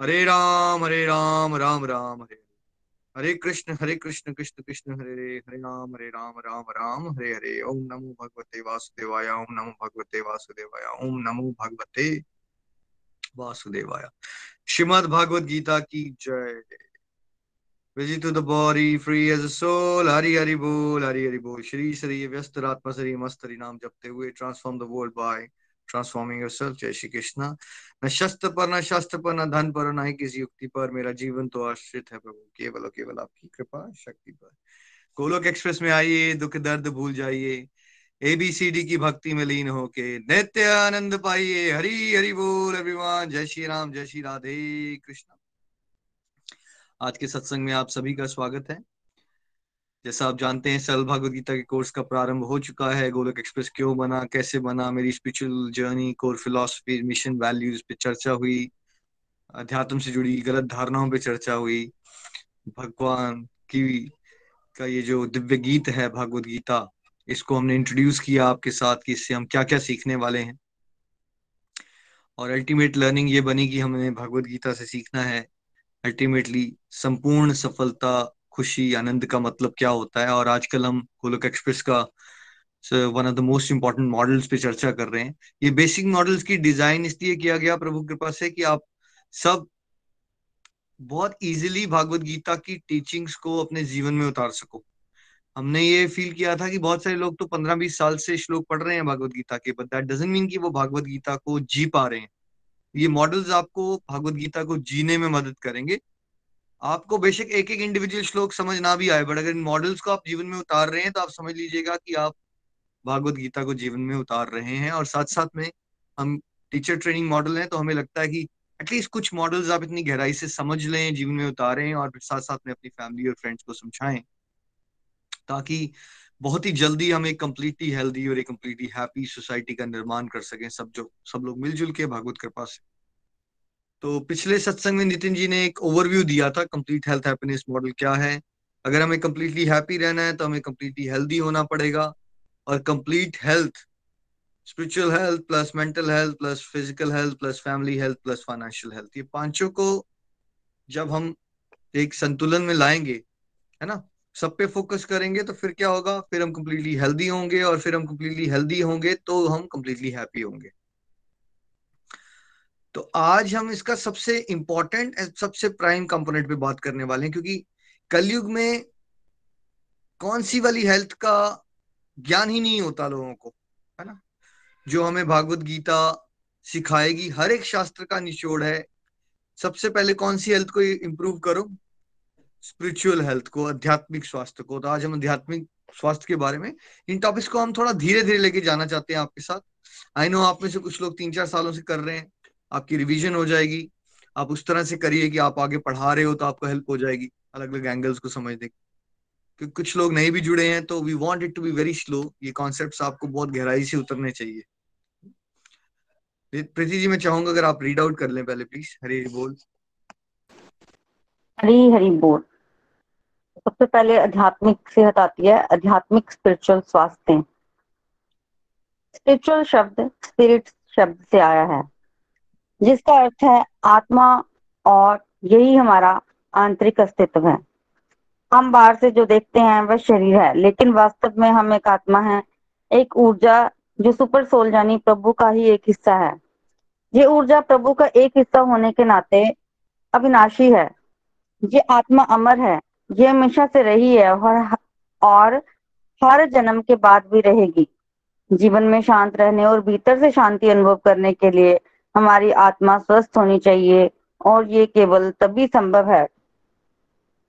हरे राम हरे राम राम राम, हरे हरे। कृष्ण हरे कृष्ण कृष्ण कृष्ण, हरे हरे। हरे राम हरे राम राम राम, हरे हरे। ओम नमो भगवते वासुदेवाय, ओम नमो भगवते वासुदेवाय, ओम नमो भगवते वासुदेवाय। श्रीमद भागवत गीता की जय। Visit to the body free as a soul Hari Hari बोल, हरि हरि बोल। श्री श्री व्यस्त आत्मा श्री मस्त, हरि नाम जपते हुए transform the world by transforming yourself जय श्री कृष्ण न शस्त्र पर न शास्त्र पर न धन पर न ही किसी युक्ति पर मेरा जीवन तो आश्रित है प्रभु केवल और केवल आपकी कृपा शक्ति पर गोलोक एक्सप्रेस में आइए दुख दर्द भूल जाइए एबीसीडी की भक्ति में लीन होके नित्य आनंद पाइए हरी हरि बोल अभिमान जय श्री राम जय श्री राधे कृष्ण आज के सत्संग में आप सभी का स्वागत है जैसा आप जानते हैं सरल भागवत गीता के कोर्स का प्रारंभ हो चुका है। गोलक एक्सप्रेस क्यों बना, कैसे बना, मेरी spiritual journey core philosophy mission values पे चर्चा हुई। अध्यात्म से जुड़ी गलत धारणाओं पे चर्चा हुई। भगवान की का ये जो दिव्य गीत है भागवत गीता इसको हमने इंट्रोड्यूस किया आपके साथ कि इससे हम क्या क्या सीखने वाले हैं। और अल्टीमेट लर्निंग ये बनी कि हमें भगवत गीता से सीखना है। अल्टीमेटली संपूर्ण सफलता खुशी, आनंद का मतलब क्या होता है? और आजकल हम गोलोक एक्सप्रेस का one of the most important models पे चर्चा कर रहे हैं। ये बेसिक मॉडल्स की डिज़ाइन इसलिए किया गया, प्रभु कृपा से कि आप सब बहुत इजीली भागवत गीता की टीचिंग्स को अपने जीवन में उतार सको। हमने ये फील किया था कि बहुत सारे लोग तो पंद्रह बीस साल से श्लोक पढ़ रहे हैं भागवत गीता के बट दैट डजेंट मीन कि वो भागवत गीता को जी पा रहे हैं। ये मॉडल्स आपको भागवत गीता को जीने में मदद करेंगे। आपको बेशक एक एक इंडिविजुअल श्लोक समझ ना भी आए बट अगर इन मॉडल्स को आप जीवन में उतार रहे हैं तो आप समझ लीजिएगा कि आप भागवत गीता को जीवन में उतार रहे हैं और साथ साथ में हम टीचर ट्रेनिंग मॉडल हैं तो हमें लगता है कि एटलीस्ट कुछ मॉडल्स आप इतनी गहराई से समझ लें, जीवन में उतारें और फिर साथ साथ में अपनी फैमिली और फ्रेंड्स को समझाएँ, ताकि बहुत ही जल्दी हम एक कम्प्लीटली हेल्दी और एक कम्प्लीटली हैप्पी सोसाइटी का निर्माण कर सकें, सब जो, सब लोग मिलजुल के, भागवत कृपा से। तो पिछले सत्संग में नितिन जी ने एक ओवरव्यू दिया था कंप्लीट हेल्थ हैप्पीनेस मॉडल क्या है। अगर हमें कंप्लीटली हैप्पी रहना है तो हमें कंप्लीटली हेल्दी होना पड़ेगा। और complete health spiritual health plus mental health plus physical health plus family health plus financial health ये पाँचों को जब हम एक संतुलन में लाएँगे, है ना, सब पे फोकस करेंगे तो फिर क्या होगा? फिर हम कंप्लीटली हेल्दी होंगे और फिर हम कंप्लीटली हेल्दी होंगे तो हम कंप्लीटली हैप्पी होंगे। तो आज हम इसका सबसे इंपॉर्टेंट सबसे प्राइम कंपोनेंट पे बात करने वाले हैं, क्योंकि कलयुग में कौन सी वाली हेल्थ का ज्ञान ही नहीं होता लोगों को, है ना? जो हमें भागवत गीता सिखाएगी, हर एक शास्त्र का निचोड़ है। सबसे पहले कौन सी हेल्थ को इंप्रूव करो? स्पिरिचुअल हेल्थ को, आध्यात्मिक स्वास्थ्य को। तो आज हम आध्यात्मिक स्वास्थ्य के बारे में, इन टॉपिक्स को हम थोड़ा धीरे धीरे लेके जाना चाहते हैं आपके साथ। आई नो आप में से कुछ लोग तीन चार सालों से कर रहे हैं। आपकी रिवीजन हो जाएगी। आप उस तरह से करिए कि आप आगे पढ़ा रहे हो तो आपको हेल्प हो जाएगी। अलग अलग एंगल्स को समझने क्योंकि कुछ लोग नहीं भी जुड़े हैं तो we want it to be very slow ये कॉन्सेप्ट्स आपको बहुत गहराई से उतरने चाहिए। प्रीति जी, मैं चाहूँगा अगर आप रीड आउट कर लें पहले प्लीज़ हरी हरी बोल। हरी हरी बोल। सबसे पहले आध्यात्मिक सेहत आती है। आध्यात्मिक स्पिरिचुअल स्वास्थ्य। स्पिरिचुअल शब्द स्पिरिट शब्द से आया है। जिसका अर्थ है आत्मा और यही हमारा आंतरिक अस्तित्व है। हम बाहर से जो देखते हैं वह शरीर है, लेकिन वास्तव में हम एक आत्मा है। एक ऊर्जा जो सुपर सोल यानी प्रभु का ही एक हिस्सा है। ये ऊर्जा प्रभु का एक हिस्सा होने के नाते अविनाशी है। ये आत्मा अमर है। ये हमेशा से रही है और और हर जन्म के बाद भी रहेगी। जीवन में शांत रहने और भीतर से शांति अनुभव करने के लिए हमारी आत्मा स्वस्थ होनी चाहिए और ये केवल तभी संभव है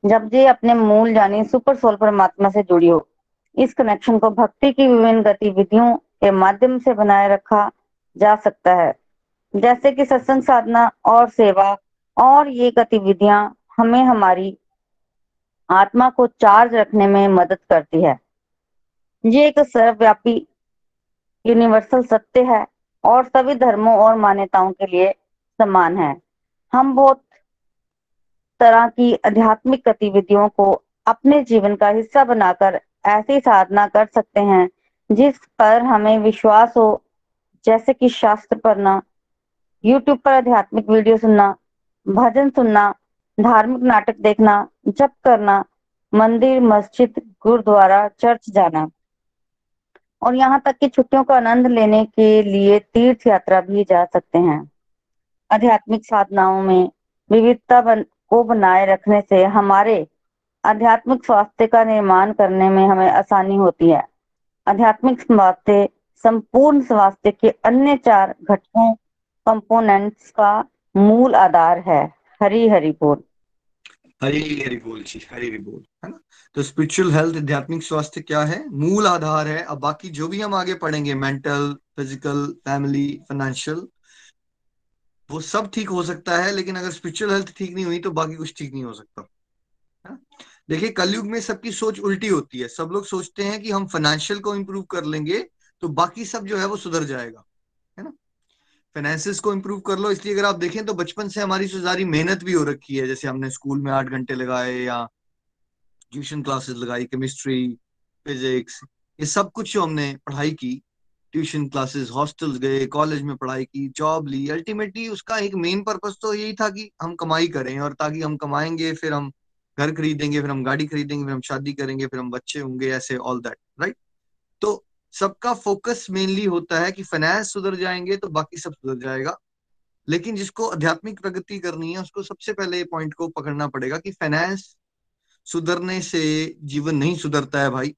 जब ये अपने मूल यानी सुपर सोल परमात्मा से जुड़ी हो। इस कनेक्शन को भक्ति की विभिन्न गतिविधियों के माध्यम से बनाए रखा जा सकता है। जैसे कि सत्संग साधना और सेवा और ये गतिविधियाँ हमें हमारी आत्मा को चार्ज रखने में मदद करती है। ये एक सर्वव्यापी यूनिवर्सल सत्य है। और सभी धर्मों और मान्यताओं के लिए समान है। हम बहुत तरह की आध्यात्मिक गतिविधियों को अपने जीवन का हिस्सा बनाकर ऐसी साधना कर सकते हैं, जिस पर हमें विश्वास हो। जैसे कि शास्त्र पढ़ना यूट्यूब पर आध्यात्मिक वीडियो सुनना, भजन सुनना, धार्मिक नाटक देखना, जप करना, मंदिर, मस्जिद, गुरुद्वारा, चर्च जाना। और यहाँ तक कि छुट्टियों का आनंद लेने के लिए तीर्थ यात्रा भी जा सकते हैं। आध्यात्मिक साधनाओं में विविधता बन, को बनाए रखने से हमारे आध्यात्मिक स्वास्थ्य का निर्माण करने में हमें आसानी होती है। आध्यात्मिक स्वास्थ्य संपूर्ण स्वास्थ्य के अन्य चार घटकों कंपोनेंट्स का मूल आधार है। हरी हरी बोल। हरी हरी बोल जी, हरी हरी बोल, है ना? तो स्पिरिचुअल हेल्थ आध्यात्मिक स्वास्थ्य क्या है? मूल आधार है। अब बाकी जो भी हम आगे पढ़ेंगे मेंटल फ़िज़िकल फैमिली फाइनेंशियल वो सब ठीक हो सकता है, लेकिन अगर स्पिरिचुअल हेल्थ ठीक नहीं हुई तो बाकी कुछ ठीक नहीं हो सकता देखिए, कलयुग में सबकी सोच उल्टी होती है। सब लोग सोचते हैं कि हम फाइनेंशियल को इम्प्रूव कर लेंगे तो बाकी सब जो है वो सुधर जाएगा, है ना? फाइनेंसिस को इम्प्रूव कर लो। इसलिए अगर आप देखें तो बचपन से हमारी सारी मेहनत भी हो रखी है। जैसे हमने स्कूल में आठ घंटे लगाए या ट्यूशन क्लासेस लगाई केमिस्ट्री फिजिक्स ये सब कुछ जो हमने पढ़ाई की ट्यूशन क्लासेस हॉस्टल्स गए कॉलेज में पढ़ाई की जॉब ली। अल्टीमेटली उसका एक मेन पर्पज तो यही था कि हम कमाई करें और ताकि हम कमाएँगे, फिर हम घर खरीदेंगे, फिर हम गाड़ी खरीदेंगे, फिर हम शादी करेंगे, फिर हम बच्चे होंगे, ऐसे ऑल दैट राइट तो सबका फोकस मेनली होता है कि फाइनेंस सुधर जाएँगे तो बाकी सब सुधर जाएगा। लेकिन जिसको आध्यात्मिक प्रगति करनी है, उसको सबसे पहले पॉइंट को पकड़ना पड़ेगा कि फाइनेंस सुधरने से जीवन नहीं सुधरता है भाई।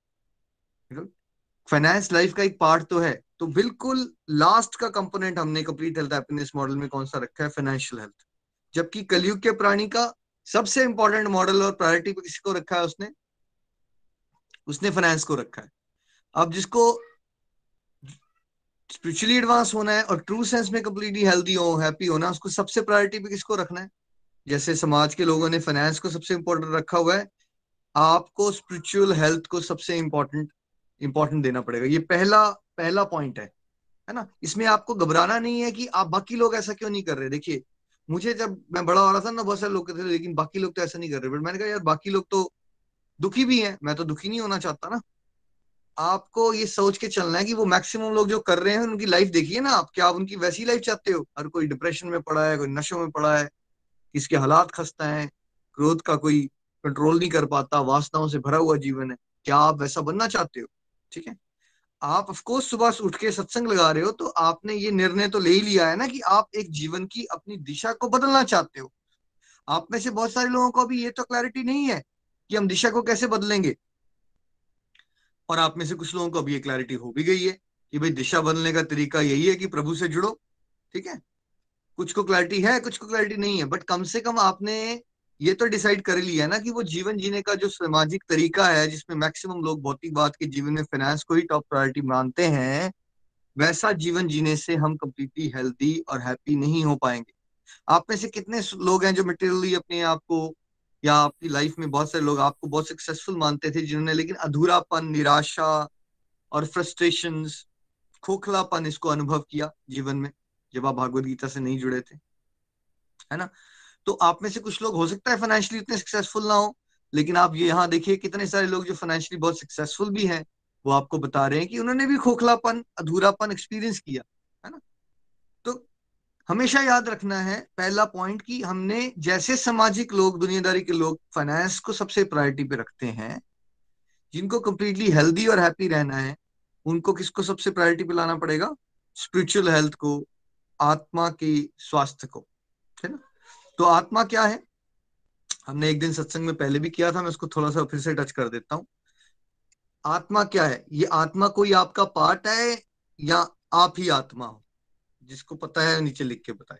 फाइनेंस लाइफ का एक पार्ट तो है। तो बिल्कुल लास्ट का कंपोनेंट हमने कंप्लीट हेल्थ हैप्पीनेस मॉडल में कौन सा रखा है? फाइनेंशियल हेल्थ जबकि कलयुग के प्राणी का सबसे इंपॉर्टेंट मॉडल और प्रायोरिटी किसी को रखा है उसने? उसने फाइनेंस को रखा है। अब जिसको स्पिरिचुअली एडवांस होना है और ट्रू सेंस में कंप्लीटली हेल्दी हो हैप्पी होना उसको सबसे प्रायोरिटी पे किसको रखना है? जैसे समाज के लोगों ने फाइनेंस को सबसे इंपॉर्टेंट रखा हुआ है, आपको स्पिरिचुअल हेल्थ को सबसे इंपॉर्टेंट इंपॉर्टेंट देना पड़ेगा। ये पहला पहला पॉइंट है है ना? इसमें आपको घबराना नहीं है कि आप, बाकी लोग ऐसा क्यों नहीं कर रहे? देखिए, मुझे जब मैं बड़ा हो रहा था ना, बहुत सारे लोग कहते थे, लेकिन बाकी लोग तो ऐसा नहीं कर रहे। बट मैंने कहा, यार, बाकी लोग तो दुखी भी हैं, मैं तो दुखी नहीं होना चाहता ना। आपको ये सोच के चलना है कि वो मैक्सिमम लोग जो कर रहे हैं, उनकी लाइफ देखिए ना आप, क्या आप उनकी वैसी लाइफ चाहते हो? हर कोई डिप्रेशन में पड़ा है, कोई नशों में पड़ा है, किसके हालात खस्ता है क्रोध का कोई कंट्रोल नहीं कर पाता, वासनाओं से भरा हुआ जीवन है, क्या आप वैसा बनना चाहते हो? ठीक है? आप ऑफकोर्स सुबह उठ के सत्संग लगा रहे हो तो आपने ये निर्णय तो ले ही लिया है ना कि आप एक जीवन की अपनी दिशा को बदलना चाहते हो। आप में से बहुत सारे लोगों को अभी ये तो क्लैरिटी नहीं है कि हम दिशा को कैसे बदलेंगे। और आप में से कुछ लोगों को अभी ये क्लैरिटी हो भी गई है कि भाई दिशा बदलने का तरीका यही है कि प्रभु से जुड़ो, ठीक है? कुछ को क्लैरिटी है, कुछ को क्लैरिटी नहीं है बट कम से कम आपने ये तो डिसाइड कर लिया है ना कि वो जीवन जीने का जो सामाजिक तरीका है, जिसमें मैक्सिमम लोग भौतिकवाद के जीवन में फाइनेंस को ही टॉप प्रायोरिटी मानते हैं, वैसा जीवन जीने से हम कंप्लीटली हेल्थी और हैप्पी नहीं हो पाएँगे। आप में से कितने लोग हैं जो मटेरियली अपने आप को या आपकी लाइफ में बहुत सारे लोग आपको बहुत सक्सेसफुल मानते थे जिन्होंने, लेकिन अधूरापन, निराशा और फ्रस्ट्रेशन खोखलापन इसको अनुभव किया जीवन में, जब आप भागवत गीता से नहीं जुड़े थे। है ना? तो आप में से कुछ लोग, हो सकता है फाइनेंशियली इतने सक्सेसफुल ना हो, लेकिन आप ये यहाँ देखिए कितने सारे लोग जो फाइनेंशियली बहुत सक्सेसफुल भी हैं, वो आपको बता रहे हैं कि उन्होंने भी खोखलापन, अधूरापन एक्सपीरियंस किया। हमेशा याद रखना है पहला पॉइंट कि हमने जैसे सामाजिक लोग, दुनियादारी के लोग फाइनेंस को सबसे प्रायोरिटी पे रखते हैं, जिनको कंप्लीटली हेल्दी और हैप्पी रहना है, उनको किसको सबसे प्रायोरिटी पे लाना पड़ेगा? स्पिरिचुअल हेल्थ को, आत्मा के स्वास्थ्य को, है ना? तो आत्मा क्या है? हमने एक दिन सत्संग में पहले भी किया था, मैं उसको थोड़ा सा फिर से टच कर देता हूँ। आत्मा क्या है? ये आत्मा कोई आपका पार्ट है या आप ही आत्मा हो? जिसको पता है, नीचे लिख के बताए।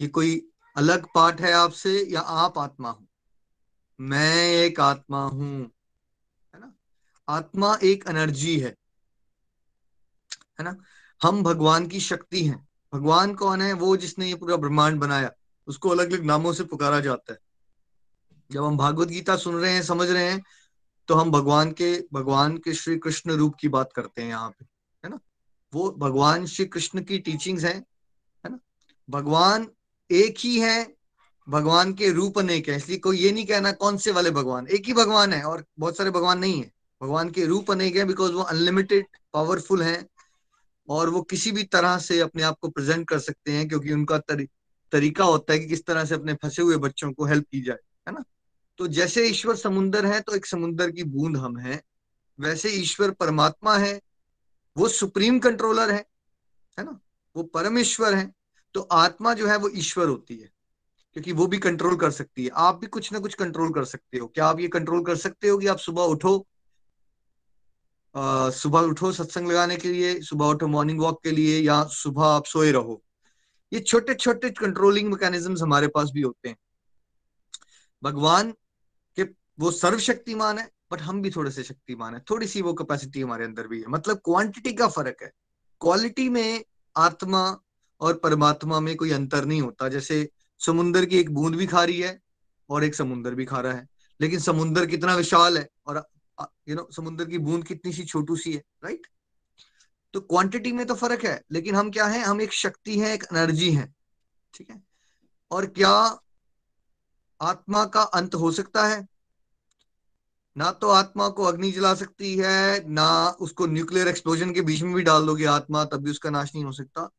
ये कोई अलग पार्ट है आपसे, या आप आत्मा हो? मैं एक आत्मा हूँ, है ना? आत्मा एक एनर्जी है है ना? हम भगवान की शक्ति हैं। भगवान कौन है? वो जिसने ये पूरा ब्रह्मांड बनाया। उसको अलग अलग नामों से पुकारा जाता है। जब हम भागवत गीता सुन रहे हैं, समझ रहे हैं तो हम भगवान के भगवान के श्री कृष्ण रूप की बात करते हैं यहाँ पे। वो भगवान श्री कृष्ण की टीचिंग्स हैं है ना? भगवान एक ही है भगवान के रूप अनेक है इसलिए कोई ये नहीं कहना कौन से वाले भगवान? एक ही भगवान है और बहुत सारे भगवान नहीं है। भगवान के रूप अनेक है बिकॉज़ वो अनलिमिटेड पावरफुल है और वो किसी भी तरह से अपने आप को प्रेजेंट कर सकते हैं क्योंकि उनका तरी, तरीका होता है कि किस तरह से अपने फंसे हुए बच्चों को हेल्प की जाए है ना? तो जैसे ईश्वर समुन्दर है तो एक समुन्दर की बूंद हम है। वैसे ईश्वर परमात्मा है वो सुप्रीम कंट्रोलर है है ना? वो परमेश्वर है तो आत्मा जो है वो ईश्वर होती है, क्योंकि वो भी कंट्रोल कर सकती है। आप भी कुछ ना कुछ कंट्रोल कर सकते हो। क्या आप ये कंट्रोल कर सकते हो कि आप सुबह उठो? सुबह उठो सत्संग लगाने के लिए, सुबह उठो मॉर्निंग वॉक के लिए, या सुबह आप सोए रहो। ये छोटे छोटे कंट्रोलिंग मैकेनिज्म हमारे पास भी होते हैं। भगवान के वो सर्वशक्तिमान है बट हम भी थोड़े से शक्तिमान है। थोड़ी सी वो कैपेसिटी हमारे अंदर भी है। मतलब क्वांटिटी का फ़र्क है। क्वालिटी में आत्मा और परमात्मा में कोई अंतर नहीं होता। जैसे समुन्दर की एक बूंद भी खा रही है और एक समुन्दर भी खा रहा है। लेकिन समुन्दर कितना विशाल है और यू नो समुद्र की बूंद कितनी सी छोटू सी है राइट तो क्वांटिटी में तो फ़र्क है, लेकिन हम क्या है? हम एक शक्ति है, एक एनर्जी है, ठीक है? और क्या आत्मा का अंत हो सकता है? ना तो आत्मा को अग्नि जला सकती है, ना उसको न्यूक्लियर एक्सप्लोजन के बीच में भी डाल दोगे आत्मा, तब भी उसका नाश नहीं हो सकता।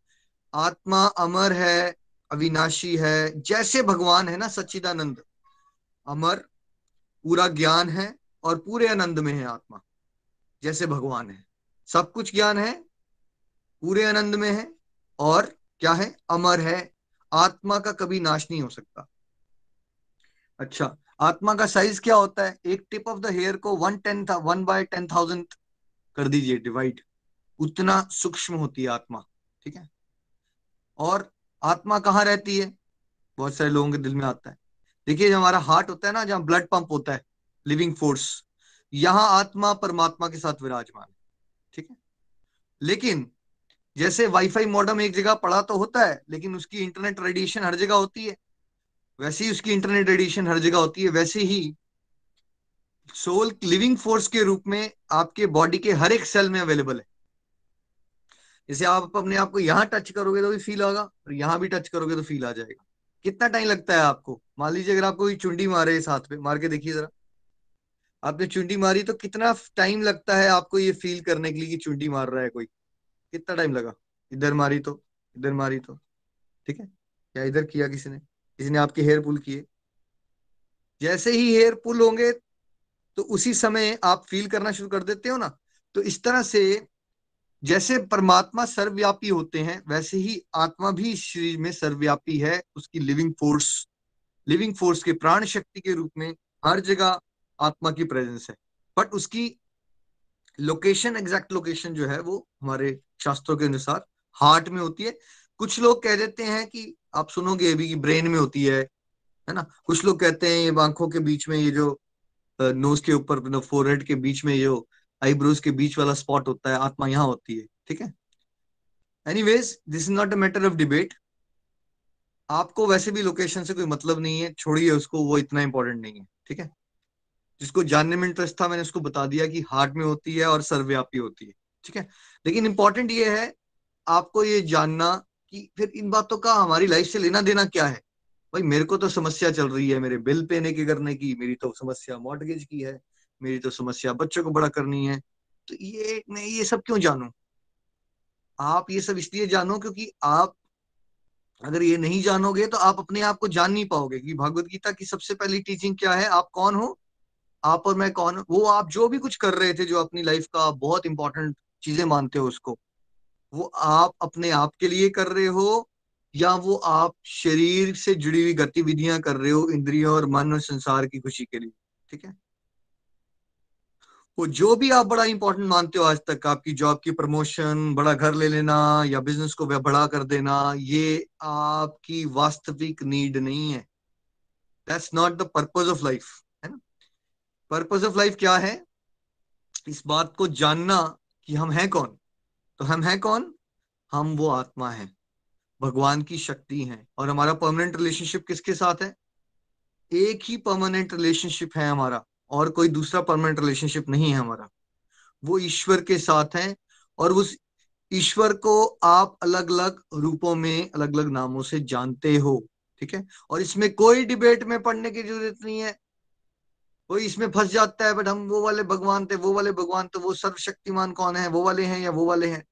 आत्मा अमर है, अविनाशी है, जैसे भगवान है ना सच्चिदानंद। अमर, पूरा ज्ञान है और पूरे आनंद में है आत्मा, जैसे भगवान है। सब कुछ ज्ञान है, पूरे आनंद में है और क्या है? अमर है। आत्मा का कभी नाश नहीं हो सकता। अच्छा आत्मा का साइज़ क्या होता है? एक टिप ऑफ़ द हेयर को वन टेन था वन बाय टेन थाउज़ेंड कर दीजिए डिवाइड उतना सूक्ष्म होती है आत्मा, ठीक है? और आत्मा कहाँ रहती है? बहुत सारे लोगों के दिल में आता है। देखिए हमारा हार्ट होता है ना, जहाँ ब्लड पंप होता है लिविंग फोर्स यहाँ आत्मा परमात्मा के साथ विराजमान है, ठीक है? लेकिन जैसे वाईफाई मॉडम एक जगह पड़ा तो होता है, लेकिन उसकी इंटरनेट रेडिएशन हर जगह होती है। वैसे ही उसकी इंटरनेट रेडिएशन हर जगह होती है, वैसे ही सोल लिविंग फोर्स के रूप में आपके बॉडी के हर एक सेल में अवेलेबल है। जैसे आप अपने आप को यहाँ टच करोगे तो भी फील होगा और यहाँ भी टच करोगे तो फील आ जाएगा। कितना टाइम लगता है आपको? मान लीजिए अगर आपको चुंडी मारे साथ पे मार के देखिए जरा। आपने चुंडी मारी तो कितना टाइम लगता है आपको ये फील करने के लिए कि चुंडी मार रहा है कोई? कितना टाइम लगा? इधर मारी तो इधर मारी तो ठीक है? या इधर किया किसी ने? किसी ने आपके हेयर पुल किए। जैसे ही हेयर पुल होंगे तो उसी समय आप फील करना शुरू कर देते हो ना। तो इस तरह से जैसे परमात्मा सर्वव्यापी होते हैं, वैसे ही आत्मा भी शरीर में सर्वव्यापी है। उसकी लिविंग फोर्स लिविंग फोर्स के प्राण शक्ति के रूप में हर जगह आत्मा की प्रेजेंस है। बट उसकी लोकेशन एग्जैक्ट लोकेशन जो है, वो हमारे शास्त्रों के अनुसार हार्ट में होती है। कुछ लोग कह देते हैं कि आप सुनोगे अभी ब्रेन में होती है है ना? कुछ लोग कहते हैं ये आँखों के बीच में ये जो नोज़ के ऊपर फोरहेड के बीच में जो आईब्रोज के बीच वाला स्पॉट होता है, आत्मा यहाँ होती है, ठीक है? Anyways this is not a matter of debate आपको वैसे भी लोकेशन से कोई मतलब नहीं है, छोड़िए उसको, वो इतना इंपॉर्टेंट नहीं है, ठीक है? जिसको जानने में इंटरेस्ट था, मैंने उसको बता दिया कि हार्ट में होती है और सर्वव्यापी होती है, ठीक है? लेकिन इंपॉर्टेंट ये है, आपको ये जानना कि फिर इन बातों का हमारी लाइफ से लेना देना क्या है? भाई, मेरे को तो समस्या चल रही है, मेरे बिल पेने के करने की, मेरी तो समस्या मॉडगेज की है, मेरी तो समस्या बच्चों को बड़ा करनी है। तो ये, मैं ये सब क्यों जानू? आप ये सब इसलिए जानो क्योंकि आप अगर ये नहीं जानोगे तो आप अपने आप को जान नहीं पाओगे कि भगवत गीता की सबसे पहली टीचिंग क्या है, आप कौन हो? आप और मैं कौन? वो आप जो भी कुछ कर रहे थे जो अपनी लाइफ का बहुत इंपॉर्टेंट चीज़ें मानते हो उसको। वो आप अपने आप के लिए कर रहे हो, या वो आप शरीर से जुड़ी हुई गतिविधियाँ कर रहे हो, इंद्रियों और मन और संसार की खुशी के लिए, ठीक है? वो जो भी आप बड़ा इंपॉर्टेंट मानते हो आज तक, आपकी जॉब की प्रमोशन बड़ा घर ले लेना, या बिज़नेस को बड़ा कर देना, ये आपकी वास्तविक नीड नहीं है। That's not the purpose of life है ना? पर्पज ऑफ़ लाइफ क्या है? इस बात को जानना कि हम हैं कौन? तो हम हैं कौन? हम वो आत्मा है। भगवान की शक्ति है। और हमारा परमानेंट रिलेशनशिप किसके साथ है? एक ही परमानेंट रिलेशनशिप है हमारा। और कोई दूसरा परमानेंट रिलेशनशिप नहीं है हमारा। वो ईश्वर के साथ है और उस ईश्वर को आप अलग अलग रूपों में अलग अलग नामों से जानते हो। ठीक है? और इसमें कोई डिबेट में पढ़ने की ज़रूरत नहीं है। कोई इसमें फंस जाता है, बट हम वो वाले भगवान थे, वो वाले भगवान तो वो सर्वशक्तिमान कौन है? वो वाले हैं या वो वाले हैं?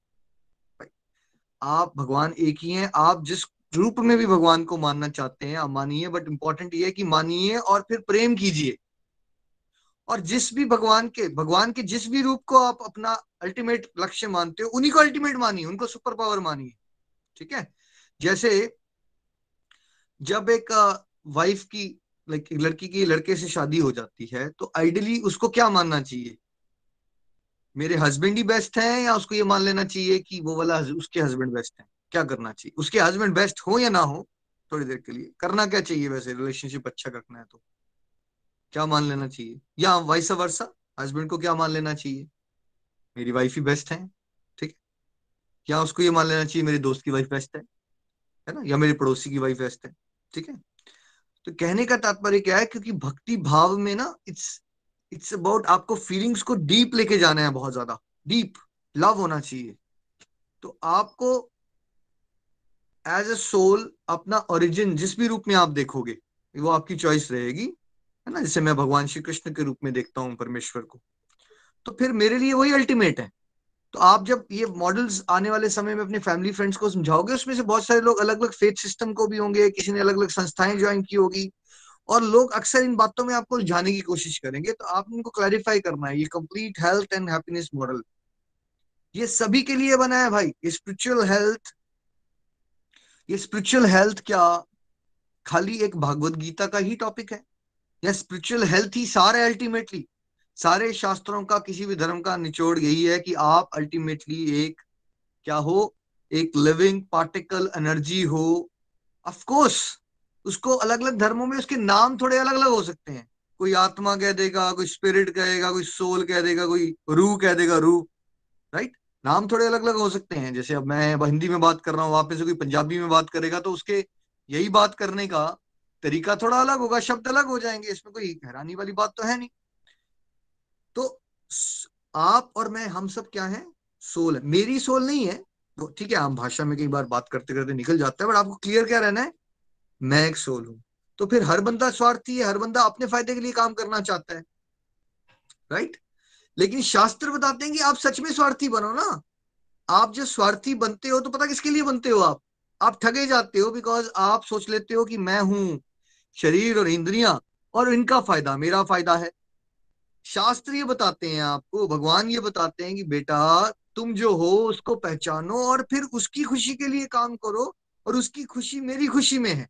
आप भगवान एक ही हैं। आप जिस रूप में भी भगवान को मानना चाहते हैं, आप मानिए बट इंपॉर्टेंट ये है कि मानिए और फिर प्रेम कीजिए। और जिस भी भगवान के भगवान के जिस भी रूप को आप अपना अल्टीमेट लक्ष्य मानते हो, उन्हीं को अल्टीमेट मानिए, उनको सुपर पावर मानिए। ठीक है? जैसे जब एक वाइफ की लाइक लड़की की लड़के से शादी हो जाती है तो आइडियली उसको क्या मानना चाहिए? मेरे हस्बैंड ही बेस्ट है या उसको ये मान लेना चाहिए कि वो वाला उसके हस्बैंड बेस्ट है? क्या करना चाहिए? उसके हस्बैंड बेस्ट हो या ना हो, थोड़ी देर के लिए। करना क्या चाहिए वैसे? रिलेशनशिप अच्छा रखना है तो। क्या मान लेना चाहिए? या वाइस वर्षा हस्बैंड को क्या मान लेना चाहिए? मेरी वाइफ ही बेस्ट है, ठीक है? या उसको ये मान लेना चाहिए, मेरे दोस्त की वाइफ बेस्ट है है ना? या मेरे पड़ोसी की वाइफ बेस्ट है, ठीक है? तो कहने का तात्पर्य क्या है? क्योंकि भक्ति भाव में ना इट्स इट्स अबाउट आपको फीलिंग्स को डीप लेके जाना है बहुत ज़्यादा। डीप लव होना चाहिए। तो आपको एज ए सोल अपना ओरिजिन जिस भी रूप में आप देखोगे, वो आपकी चॉइस रहेगी, है ना? जैसे मैं भगवान श्री कृष्ण के रूप में देखता हूँ परमेश्वर को। तो फिर मेरे लिए वही अल्टीमेट है। तो आप जब ये मॉडल्स आने वाले समय में अपने फैमिली फ्रेंड्स को समझाओगे, उसमें से बहुत सारे लोग अलग अलग फेथ सिस्टम को भी होंगे, किसी ने अलग अलग संस्थाएँ ज्वाइन की होगी। और लोग अक्सर इन बातों में आपको जाने की कोशिश करेंगे तो आप इनको क्लैरिफाई करना है, ये complete health and happiness model ये सभी के लिए बना है भाई, ये स्पिरिचुअल हेल्थ ये स्पिरिचुअल हेल्थ क्या, खाली एक भागवत गीता का ही टॉपिक है? या स्पिरिचुअल हेल्थ ही सारे अल्टीमेटली सारे शास्त्रों का, किसी भी धर्म का निचोड़ यही है कि आप अल्टीमेटली एक, क्या हो, एक लिविंग पार्टिकल एनर्जी हो। ऑफ़ कोर्स उसको अलग अलग धर्मों में उसके नाम थोड़े अलग अलग हो सकते हैं। कोई आत्मा कह देगा, कोई स्पिरिट कहेगा, कोई सोल कह देगा, कोई रूह कह देगा, रूह राइट नाम थोड़े अलग अलग हो सकते हैं। जैसे अब मैं हिंदी में बात कर रहा हूँ, वहाँ पे से कोई पंजाबी में बात करेगा तो उसके यही बात करने का तरीका थोड़ा अलग होगा, शब्द अलग हो जाएँगे, इसमें कोई हैरानी वाली बात तो है नहीं। तो आप और मैं, हम सब क्या है? सोल है। मेरी सोल नहीं है। तो ठीक है, हम भाषा में कई बार बात करते करते निकल जाता है बट आपको क्लियर क्या रहना है? मैं एक सोल हूँ तो फिर हर बंदा स्वार्थी है, हर बंदा अपने फ़ायदे के लिए काम करना चाहता है। राइट लेकिन शास्त्र बताते हैं कि आप सच में स्वार्थी बनो ना। आप जब स्वार्थी बनते हो तो पता किसके लिए बनते हो आप? आप ठगे जाते हो बिकॉज़ आप सोच लेते हो कि मैं हूँ शरीर और इंद्रिया और इनका फ़ायदा, मेरा फ़ायदा है। शास्त्र ये बताते हैं आपको, भगवान ये बताते हैं कि बेटा तुम जो हो उसको पहचानो और फिर उसकी खुशी के लिए काम करो और उसकी खुशी मेरी खुशी में है।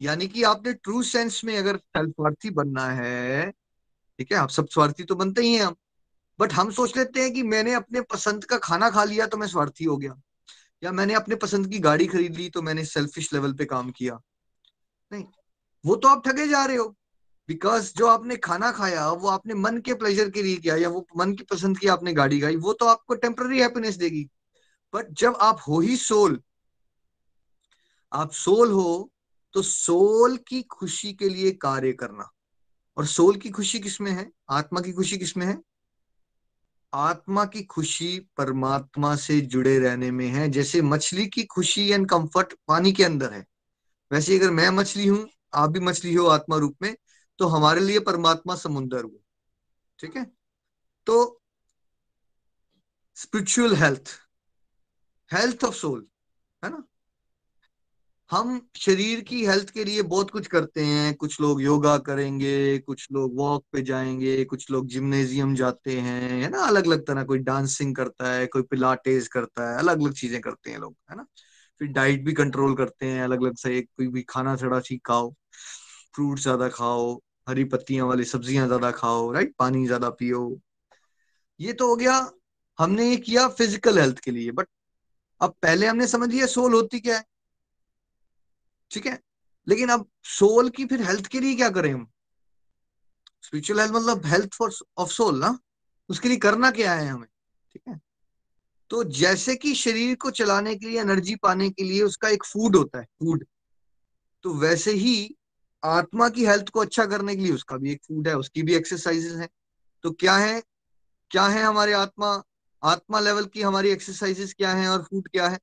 यानी कि आपने ट्रू सेंस में अगर स्वार्थी बनना है, ठीक है? आप सब स्वार्थी तो बनते ही हैं हम। बट हम सोच लेते हैं कि मैंने अपने पसंद का खाना खा लिया तो मैं स्वार्थी हो गया। या मैंने अपने पसंद की गाड़ी खरीद ली तो मैंने सेल्फिश लेवल पे काम किया। नहीं, वो तो आप ठगे जा रहे हो। बिकॉज़ जो आपने खाना खाया, वो आपने मन के प्लेजर के लिए किया, या वो मन की पसंद की आपने गाड़ी गाई वो तो आपको टेम्पररी हैप्पीनेस देगी। बट जब आप हो ही सोल आप सोल हो तो सोल की खुशी के लिए कार्य करना। और सोल की खुशी किसमें है? आत्मा की खुशी किसमें है? आत्मा की खुशी परमात्मा से जुड़े रहने में है। जैसे मछली की खुशी एंड कंफर्ट पानी के अंदर है। वैसे अगर मैं मछली हूँ, आप भी मछली हो आत्मा रूप में तो हमारे लिए परमात्मा समुन्दर हुआ ठीक है? तो spiritual health health of soul है ना? हम शरीर की हेल्थ के लिए बहुत कुछ करते हैं। कुछ लोग योगा करेंगे, कुछ लोग वॉक पे जाएँगे, कुछ लोग जिम्नेजियम जाते हैं, है ना? अलग अलग तरह कोई डांसिंग करता है, कोई पिलाटेस करता है अलग अलग चीज़ें करते हैं लोग, है ना? फिर डाइट भी कंट्रोल करते हैं अलग अलग से कोई भी खाना थोड़ा ठीक खाओ फ्रूट ज़्यादा खाओ, हरी पत्तियाँ वाली सब्ज़ियाँ ज़्यादा खाओ राइट पानी ज़्यादा पियो। ये तो हो गया, हमने ये किया फ़िज़िकल हेल्थ के लिए बट अब पहले हमने समझ लिया सोल होती क्या है? ठीक है? लेकिन अब सोल की फिर हेल्थ के लिए क्या करें हम? स्पिरिचुअल हेल्थ मतलब हेल्थ फॉर ऑफ़ सोल ना? उसके लिए करना क्या है हमें? ठीक है? तो जैसे कि शरीर को चलाने के लिए एनर्जी पाने के लिए उसका एक फ़ूड होता है फ़ूड तो वैसे ही आत्मा की हेल्थ को अच्छा करने के लिए उसका भी एक फ़ूड है, उसकी भी एक्सरसाइजेस है। तो क्या है क्या है हमारे आत्मा? आत्मा लेवल की हमारी एक्सरसाइजेस क्या है और फ़ूड क्या है?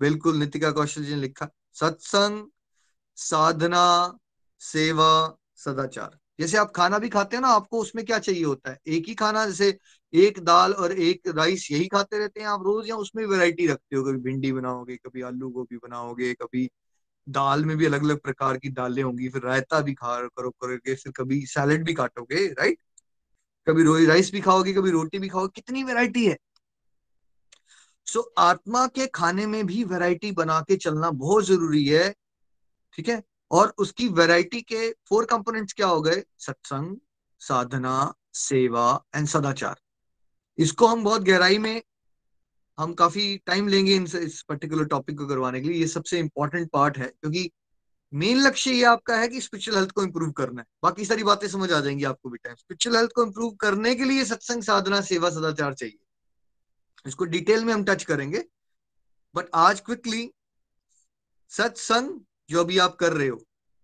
बिल्कुल नितिका कौशल जी ने लिखा, सत्संग साधना सेवा सदाचार। जैसे आप खाना भी खाते हैं ना आपको उसमें क्या चाहिए होता है? एक ही खाना जैसे एक दाल और एक राइस यही खाते रहते हैं आप रोज या उसमें वैरायटी रखते हो? कभी भिंडी बनाओगे कभी आलू गोभी बनाओगे कभी दाल में भी अलग अलग प्रकार की दालें होंगी फिर रायता भी खा करो करोगे फिर कभी सैलेड भी काटोगे राइट कभी रोई राइस भी खाओगे कभी रोटी भी खाओगे कितनी वेराइटी है। सो so, आत्मा के खाने में भी वैरायटी बना के चलना बहुत ज़रूरी है। ठीक है? और उसकी वैरायटी के फोर कंपोनेंट्स क्या हो गए? सत्संग, साधना, सेवा एंड सदाचार। इसको हम बहुत गहराई में, हम काफ़ी टाइम लेंगे इन इस पर्टिकुलर टॉपिक को करवाने के लिए। ये सबसे इंपॉर्टेंट पार्ट है, क्योंकि मेन लक्ष्य ये आपका है कि स्पिरिचुअल हेल्थ को इंप्रूव करना है। बाकी सारी बातें समझ आ जाएँगी आपको भी टाइम स्पिरिचुअल हेल्थ को इंप्रूव करने के लिए सत्संग, साधना, सेवा, सदाचार चाहिए। इसको डिटेल में हम टच करेंगे। बट आज क्विकली सत्संग जो अभी आप कर रहे हो,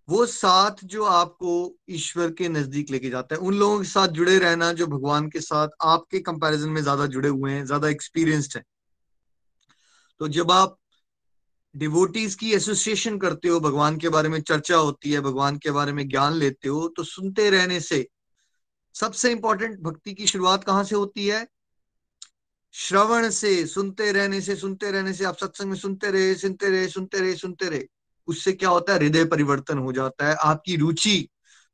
वो साथ जो आपको ईश्वर के नज़दीक लेके जाता है। उन लोगों के साथ जुड़े रहना, जो भगवान के साथ आपके कंपैरिजन में ज़्यादा जुड़े हुए हैं, ज़्यादा एक्सपीरियंस्ड हैं। तो जब आप डिवोटीज की एसोसिएशन करते हो, भगवान के बारे में चर्चा होती है, भगवान के बारे में ज्ञान लेते हो तो सुनते रहने से सबसे इंपॉर्टेंट भक्ति की शुरुआत कहाँ से होती है? श्रवण से, सुनते रहने से, सुनते रहने से, आप सत्संग में सुनते रहे सुनते रहे सुनते रहे सुनते रहे। उससे क्या होता है? हृदय परिवर्तन हो जाता है। आपकी रुचि,